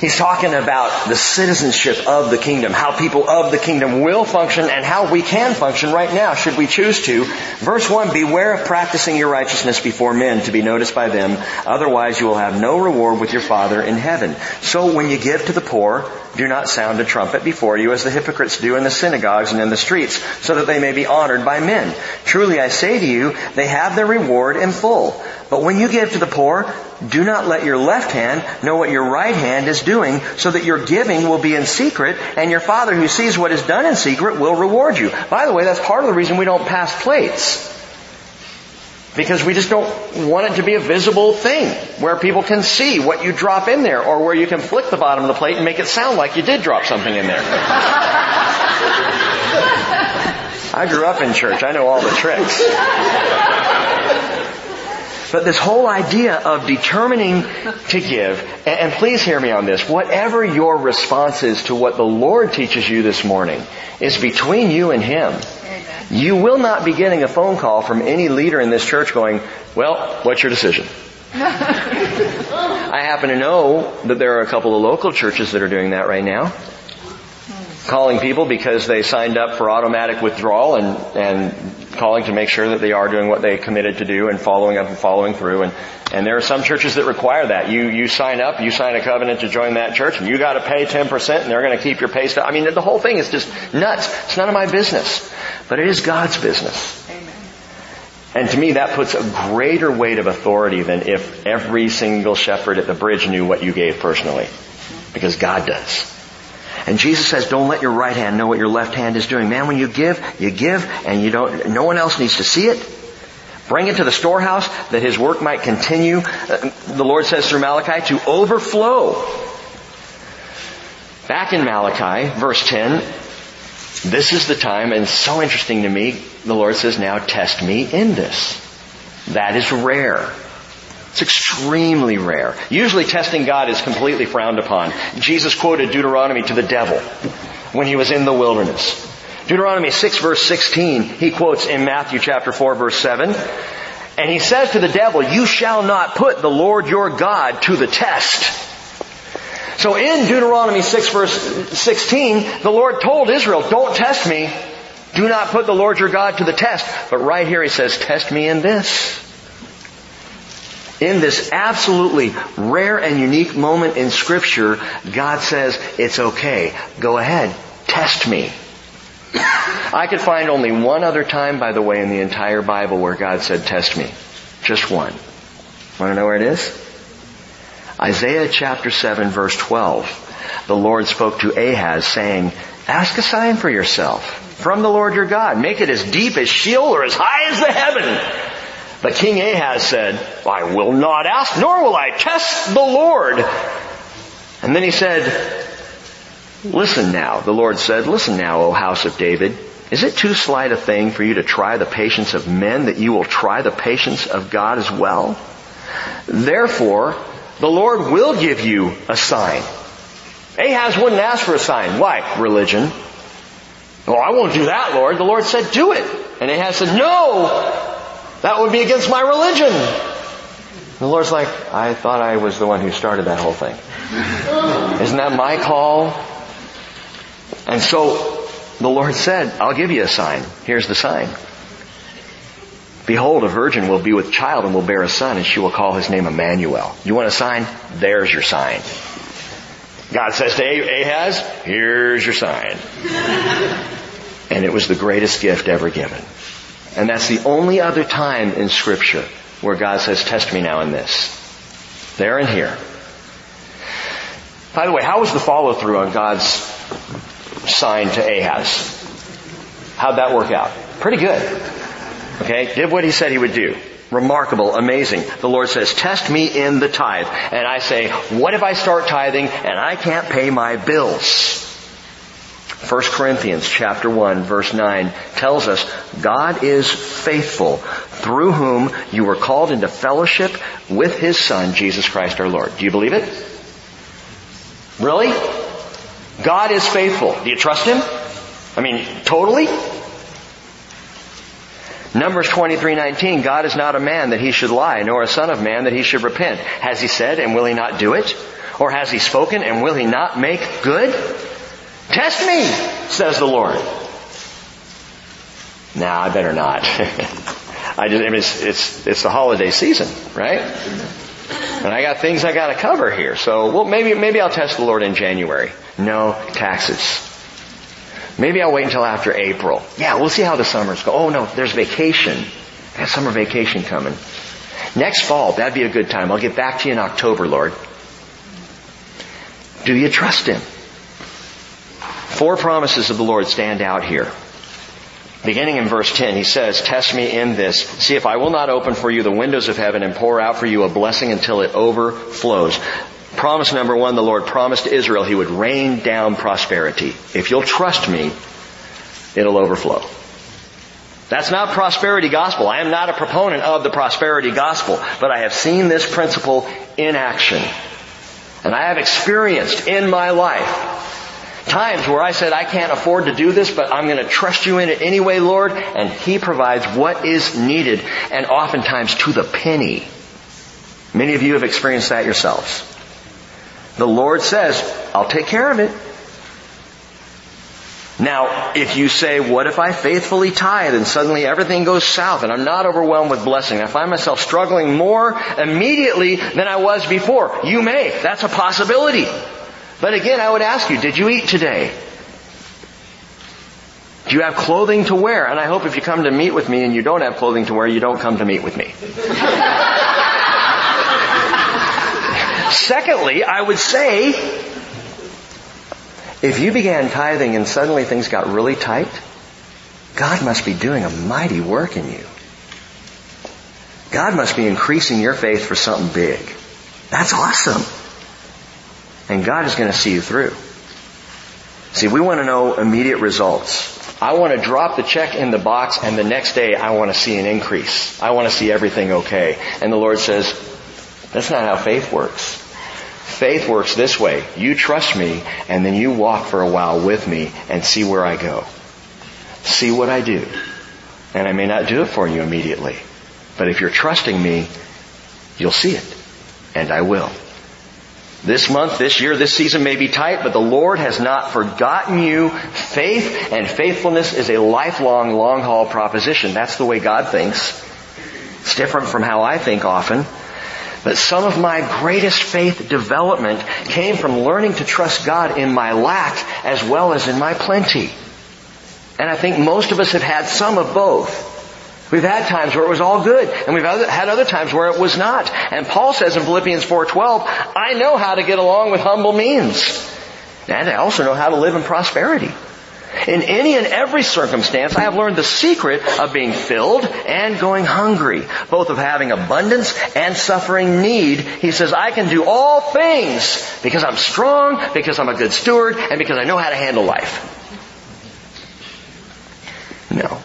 He's talking about the citizenship of the kingdom, how people of the kingdom will function and how we can function right now should we choose to. Verse 1, beware of practicing your righteousness before men to be noticed by them, otherwise you will have no reward with your Father in heaven. So when you give to the poor, do not sound a trumpet before you as the hypocrites do in the synagogues and in the streets, so that they may be honored by men. Truly I say to you, they have their reward in full. But when you give to the poor, do not let your left hand know what your right hand is doing, so that your giving will be in secret, and your Father who sees what is done in secret will reward you. By the way, that's part of the reason we don't pass plates. Because we just don't want it to be a visible thing where people can see what you drop in there or where you can flick the bottom of the plate and make it sound like you did drop something in there. I grew up in church. I know all the tricks. But this whole idea of determining to give, and please hear me on this, whatever your response is to what the Lord teaches you this morning is between you and Him. You will not be getting a phone call from any leader in this church going, well, what's your decision? I happen to know that there are a couple of local churches that are doing that right now calling people because they signed up for automatic withdrawal and, and calling to make sure that they are doing what they committed to do and following up and following through. And, and there are some churches that require that. You, you sign up, you sign a covenant to join that church and you gotta pay 10% and they're gonna keep your pay stuff. I mean, the whole thing is just nuts. It's none of my business. But it is God's business. Amen. And to me, that puts a greater weight of authority than if every single shepherd at the bridge knew what you gave personally. Because God does. And Jesus says, don't let your right hand know what your left hand is doing. Man, when you give, you give and you don't, no one else needs to see it. Bring it to the storehouse that his work might continue. The Lord says through Malachi to overflow. Back in Malachi, verse 10, this is the time, and so interesting to me, the Lord says, now test me in this. That is rare. It's extremely rare. Usually testing God is completely frowned upon. Jesus quoted Deuteronomy to the devil when he was in the wilderness. Deuteronomy 6 verse 16, he quotes in Matthew chapter 4 verse 7, and he says to the devil, you shall not put the Lord your God to the test. So in Deuteronomy 6 verse 16, the Lord told Israel, don't test me. Do not put the Lord your God to the test. But right here he says, test me in this in this absolutely rare and unique moment in scripture, God says, it's okay. Go ahead. Test me. I could find only one other time, by the way, in the entire Bible where God said, test me. Just one. Want to know where it is? Isaiah chapter 7 verse 12. The Lord spoke to Ahaz saying, ask a sign for yourself from the Lord your God. Make it as deep as Sheol or as high as the heaven. But King Ahaz said, I will not ask, nor will I test the Lord. And then he said, Listen now, the Lord said, Listen now, O house of David. Is it too slight a thing for you to try the patience of men that you will try the patience of God as well? Therefore, the Lord will give you a sign. Ahaz wouldn't ask for a sign. Why? Religion. Oh, I won't do that, Lord. The Lord said, do it. And Ahaz said, no, that would be against my religion. The Lord's like, I thought I was the one who started that whole thing. Isn't that my call? And so the Lord said, I'll give you a sign. Here's the sign. Behold, a virgin will be with child and will bear a son, and she will call his name Emmanuel. You want a sign? There's your sign. God says to Ahaz, here's your sign. And it was the greatest gift ever given. And that's the only other time in scripture where God says, test me now in this. There and here. By the way, how was the follow through on God's sign to Ahaz? How'd that work out? Pretty good. Okay? Did what he said he would do. Remarkable, amazing. The Lord says, test me in the tithe. And I say, what if I start tithing and I can't pay my bills? 1 Corinthians chapter 1 verse 9 tells us God is faithful through whom you were called into fellowship with His Son, Jesus Christ our Lord. Do you believe it? Really? God is faithful. Do you trust Him? I mean, totally? Numbers 23:19 God is not a man that he should lie nor a son of man that he should repent. Has he said and will he not do it? Or has he spoken and will he not make good? Test me, says the Lord. Now, I better not. I just, I mean, it's, it's, it's the holiday season, right? And I got things I gotta cover here. So, well, maybe, maybe I'll test the Lord in January. No, taxes. Maybe I'll wait until after April. Yeah, we'll see how the summers go. Oh no, there's vacation. I got summer vacation coming. Next fall, that'd be a good time. I'll get back to you in October, Lord. Do you trust Him? Four promises of the Lord stand out here. Beginning in verse 10, he says, Test me in this. See if I will not open for you the windows of heaven and pour out for you a blessing until it overflows. Promise number one, the Lord promised Israel he would rain down prosperity. If you'll trust me, it'll overflow. That's not prosperity gospel. I am not a proponent of the prosperity gospel, but I have seen this principle in action. And I have experienced in my life times where I said, I can't afford to do this, but I'm going to trust you in it anyway, Lord, and He provides what is needed, and oftentimes to the penny. Many of you have experienced that yourselves. The Lord says, I'll take care of it. Now, if you say, what if I faithfully tithe and suddenly everything goes south and I'm not overwhelmed with blessing? I find myself struggling more immediately than I was before. You may. That's a possibility. But again, I would ask you, did you eat today? Do you have clothing to wear? And I hope if you come to meet with me and you don't have clothing to wear, you don't come to meet with me. Secondly, I would say, if you began tithing and suddenly things got really tight, God must be doing a mighty work in you. God must be increasing your faith for something big. That's awesome. And God is going to see you through. See, we want to know immediate results. I want to drop the check in the box and the next day I want to see an increase. I want to see everything okay. And the Lord says, that's not how faith works. Faith works this way. You trust me and then you walk for a while with me and see where I go. See what I do. And I may not do it for you immediately. But if you're trusting me, you'll see it. And I will. This month, this year, this season may be tight, but the Lord has not forgotten you. Faith and faithfulness is a lifelong, long haul proposition. That's the way God thinks. It's different from how I think often. But some of my greatest faith development came from learning to trust God in my lack as well as in my plenty. And I think most of us have had some of both. We've had times where it was all good, and we've had other times where it was not. And Paul says in Philippians 4:12, "I know how to get along with humble means, and I also know how to live in prosperity." In any and every circumstance, I have learned the secret of being filled and going hungry, both of having abundance and suffering need. He says, I can do all things because I'm strong, because I'm a good steward, and because I know how to handle life. No.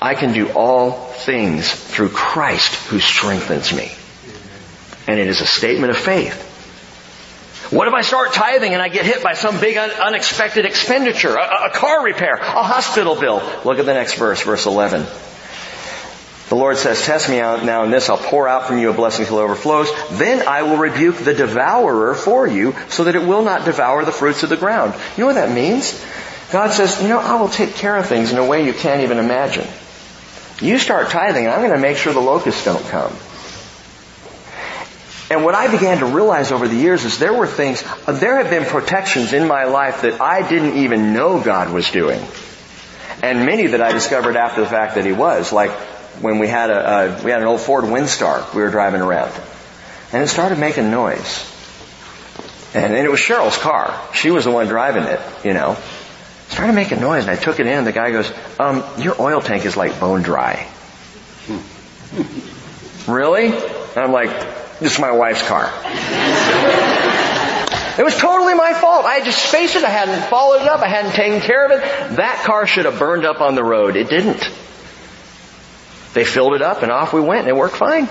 I can do all things through Christ who strengthens me. And it is a statement of faith. What if I start tithing and I get hit by some big unexpected expenditure, a, a car repair, a hospital bill? Look at the next verse, verse 11. The Lord says, test me out now in this, I'll pour out from you a blessing till it overflows. Then I will rebuke the devourer for you so that it will not devour the fruits of the ground. You know what that means? God says, you know, I will take care of things in a way you can't even imagine. You start tithing, I'm going to make sure the locusts don't come. And what I began to realize over the years is there were things, there have been protections in my life that I didn't even know God was doing. And many that I discovered after the fact that He was, like when we had a, a we had an old Ford Windstar we were driving around. And it started making noise. And, and it was Cheryl's car. She was the one driving it, you know started making noise and I took it in and the guy goes, um, your oil tank is like bone dry. really? And I'm like, this is my wife's car. It was totally my fault. I had just spaced it. I hadn't followed it up. I hadn't taken care of it. That car should have burned up on the road. It didn't. They filled it up and off we went and it worked fine.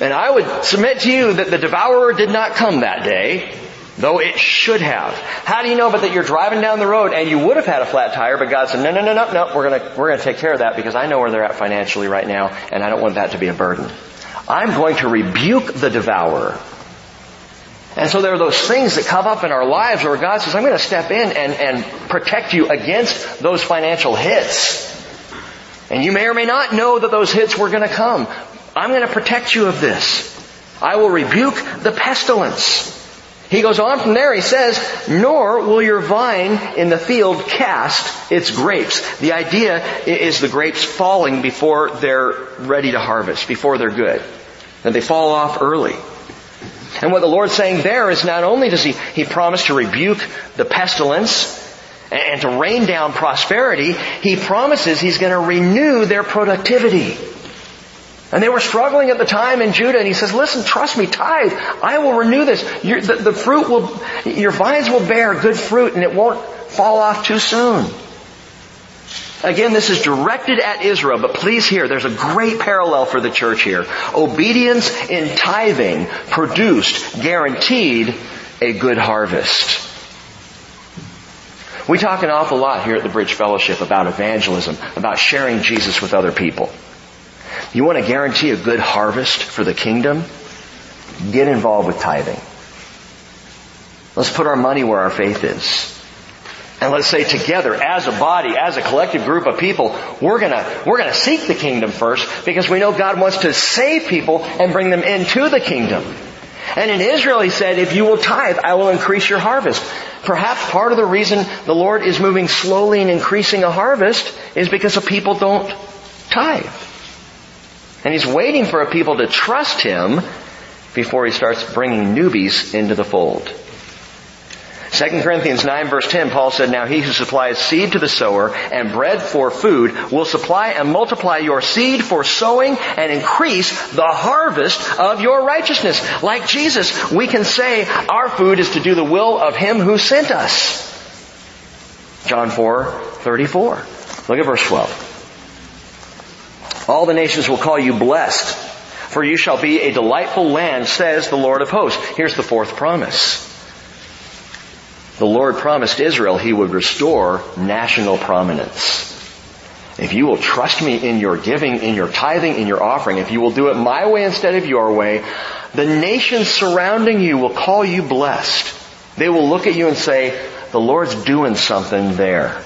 And I would submit to you that the devourer did not come that day, though it should have. How do you know but that you're driving down the road and you would have had a flat tire, but God said, no, no, no, no, no, we're gonna, we're gonna take care of that because I know where they're at financially right now and I don't want that to be a burden. I'm going to rebuke the devourer and so there are those things that come up in our lives where God says, I'm going to step in and, and protect you against those financial hits. And you may or may not know that those hits were going to come. I'm going to protect you of this. I will rebuke the pestilence. He goes on from there, he says, nor will your vine in the field cast its grapes. The idea is the grapes falling before they're ready to harvest, before they're good. And they fall off early. And what the Lord's saying there is not only does He, He promise to rebuke the pestilence and to rain down prosperity, He promises He's going to renew their productivity. And they were struggling at the time in Judah, and he says, listen, trust me, tithe. I will renew this. Your, the, the fruit will, your vines will bear good fruit, and it won't fall off too soon. Again, this is directed at Israel, but please hear, there's a great parallel for the church here. Obedience in tithing produced, guaranteed, a good harvest. We talk an awful lot here at the Bridge Fellowship about evangelism, about sharing Jesus with other people. You want to guarantee a good harvest for the kingdom? Get involved with tithing. Let's put our money where our faith is. And let's say together, as a body, as a collective group of people, we're gonna, we're gonna seek the kingdom first because we know God wants to save people and bring them into the kingdom. And in Israel, he said, if you will tithe, I will increase your harvest. Perhaps part of the reason the Lord is moving slowly and increasing a harvest is because the people don't tithe. And he's waiting for a people to trust him before he starts bringing newbies into the fold. 2 Corinthians 9 verse 10, Paul said, Now he who supplies seed to the sower and bread for food will supply and multiply your seed for sowing and increase the harvest of your righteousness. Like Jesus, we can say our food is to do the will of him who sent us. John 4, 34. Look at verse 12. All the nations will call you blessed, for you shall be a delightful land, says the Lord of hosts. Here's the fourth promise. The Lord promised Israel He would restore national prominence. If you will trust me in your giving, in your tithing, in your offering, if you will do it my way instead of your way, the nations surrounding you will call you blessed. They will look at you and say, the Lord's doing something there.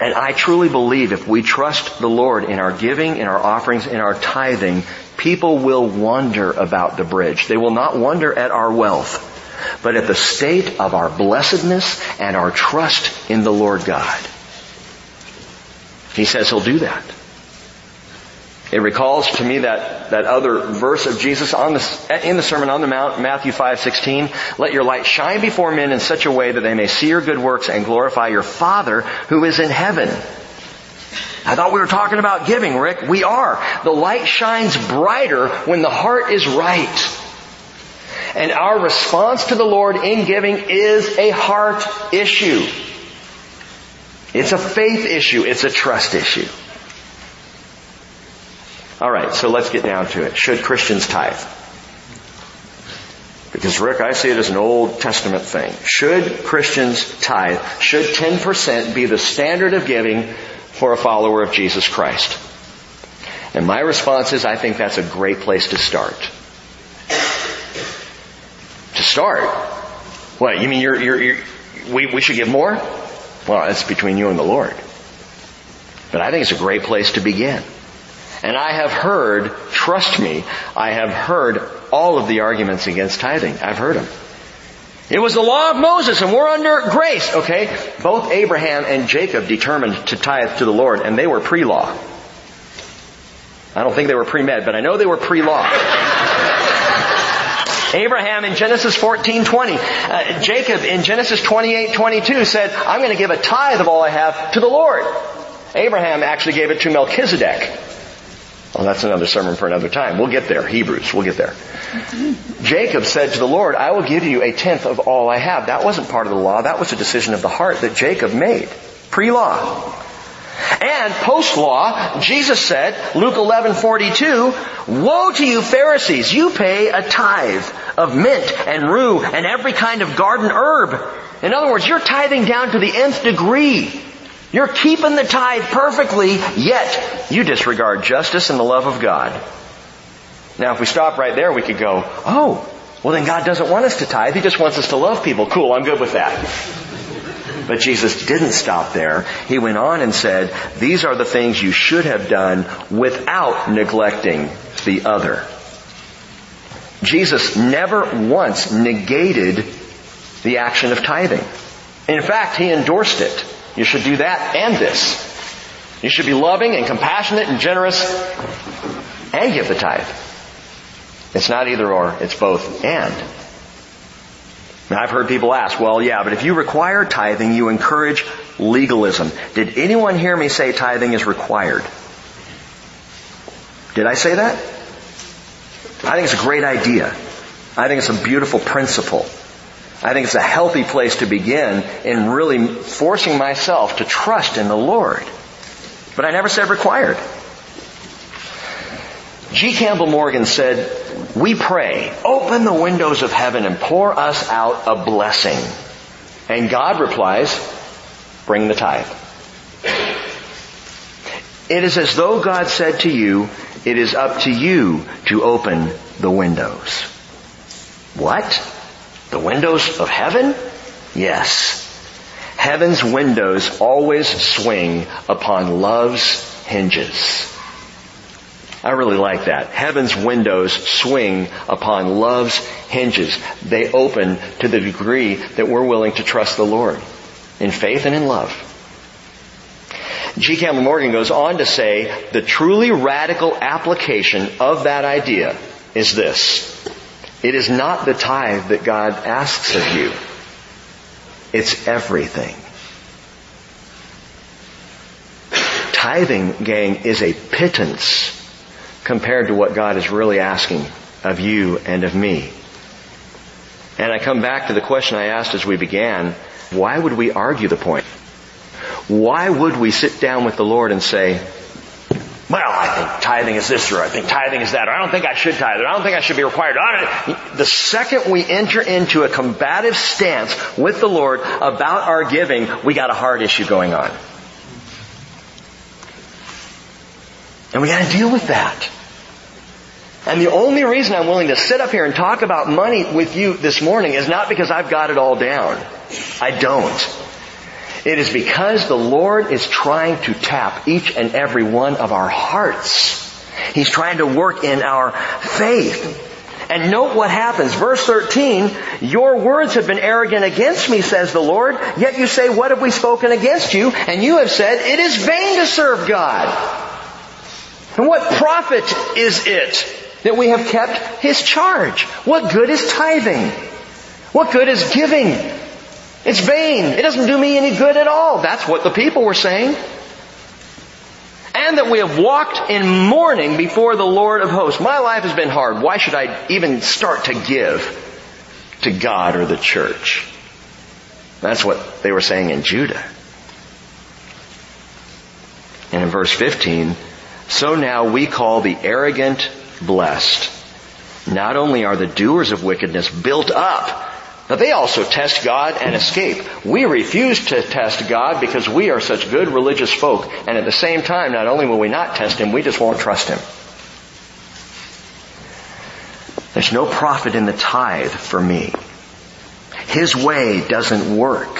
And I truly believe if we trust the Lord in our giving, in our offerings, in our tithing, people will wonder about the bridge. They will not wonder at our wealth but at the state of our blessedness and our trust in the Lord God. He says he'll do that. It recalls to me that, that other verse of Jesus on the, in the Sermon on the Mount, Matthew 5, 16. Let your light shine before men in such a way that they may see your good works and glorify your Father who is in heaven. I thought we were talking about giving, Rick. We are. The light shines brighter when the heart is right. And our response to the Lord in giving is a heart issue. It's a faith issue. It's a trust issue. Alright, so let's get down to it. Should Christians tithe? Because Rick, I see it as an Old Testament thing. Should Christians tithe? Should 10% be the standard of giving for a follower of Jesus Christ? And my response is I think that's a great place to start to start. What, you mean you're, you're, you're, we, we should give more? Well, that's between you and the Lord. But I think it's a great place to begin. And I have heard, trust me, I have heard all of the arguments against tithing. I've heard them. It was the law of Moses and we're under grace. Okay? Both Abraham and Jacob determined to tithe to the Lord and they were pre-law. I don't think they were pre-med, but I know they were pre-law. Abraham in Genesis 14, 20. Uh, Jacob in Genesis 28, 22 said, I'm going to give a tithe of all I have to the Lord. Abraham actually gave it to Melchizedek. Well, that's another sermon for another time. We'll get there. Hebrews. We'll get there. Jacob said to the Lord, I will give you a tenth of all I have. That wasn't part of the law. That was a decision of the heart that Jacob made. Pre-law. And post-law, Jesus said, Luke 11:42, "Woe to you Pharisees, you pay a tithe of mint and rue and every kind of garden herb." In other words, you're tithing down to the nth degree. You're keeping the tithe perfectly, yet you disregard justice and the love of God. Now if we stop right there, we could go, oh, well then God doesn't want us to tithe, He just wants us to love people. Cool, I'm good with that. But Jesus didn't stop there. He went on and said, these are the things you should have done without neglecting the other. Jesus never once negated the action of tithing. In fact, He endorsed it. You should do that and this. You should be loving and compassionate and generous and give the tithe. It's not either or, it's both and. Now I've heard people ask, well yeah, but if you require tithing, you encourage legalism. Did anyone hear me say tithing is required? Did I say that? I think it's a great idea. I think it's a beautiful principle. I think it's a healthy place to begin in really forcing myself to trust in the Lord. But I never said required. G. Campbell Morgan said, we pray, open the windows of heaven and pour us out a blessing. And God replies, bring the tithe. It is as though God said to you, it is up to you to open the windows. What? The windows of heaven? Yes. Heaven's windows always swing upon love's hinges. I really like that. Heaven's windows swing upon love's hinges. They open to the degree that we're willing to trust the Lord in faith and in love. G. Campbell Morgan goes on to say the truly radical application of that idea is this. It is not the tithe that God asks of you. It's everything. Tithing, gang, is a pittance compared to what God is really asking of you and of me. And I come back to the question I asked as we began, why would we argue the point? Why would we sit down with the Lord and say, well, I think tithing is this or I think tithing is that or I don't think I should tithe or I don't think I should be required. The second we enter into a combative stance with the Lord about our giving, we got a hard issue going on. And we gotta deal with that. And the only reason I'm willing to sit up here and talk about money with you this morning is not because I've got it all down. I don't. It is because the Lord is trying to tap each and every one of our hearts. He's trying to work in our faith. And note what happens. Verse 13, your words have been arrogant against me, says the Lord, yet you say, what have we spoken against you? And you have said, it is vain to serve God. And what profit is it that we have kept His charge? What good is tithing? What good is giving? It's vain. It doesn't do me any good at all. That's what the people were saying. And that we have walked in mourning before the Lord of hosts. My life has been hard. Why should I even start to give to God or the church? That's what they were saying in Judah. And in verse 15, so now we call the arrogant blessed. Not only are the doers of wickedness built up, now they also test God and escape. We refuse to test God because we are such good religious folk. And at the same time, not only will we not test Him, we just won't trust Him. There's no profit in the tithe for me. His way doesn't work.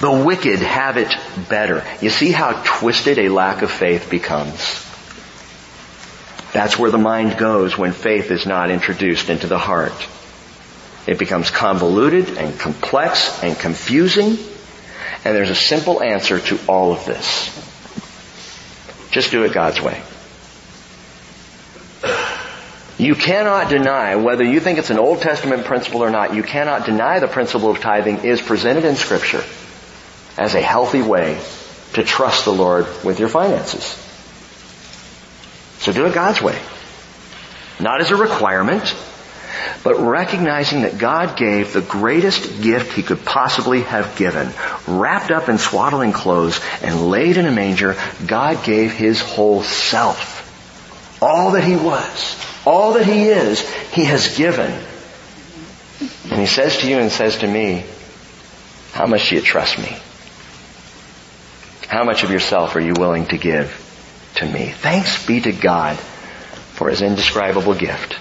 The wicked have it better. You see how twisted a lack of faith becomes? That's where the mind goes when faith is not introduced into the heart. It becomes convoluted and complex and confusing. And there's a simple answer to all of this. Just do it God's way. You cannot deny, whether you think it's an Old Testament principle or not, you cannot deny the principle of tithing is presented in scripture as a healthy way to trust the Lord with your finances. So do it God's way. Not as a requirement, but recognizing that God gave the greatest gift he could possibly have given. Wrapped up in swaddling clothes and laid in a manger, God gave his whole self. All that he was, all that he is, he has given. And he says to you and says to me, how much do you trust me? How much of yourself are you willing to give to me? Thanks be to God for his indescribable gift.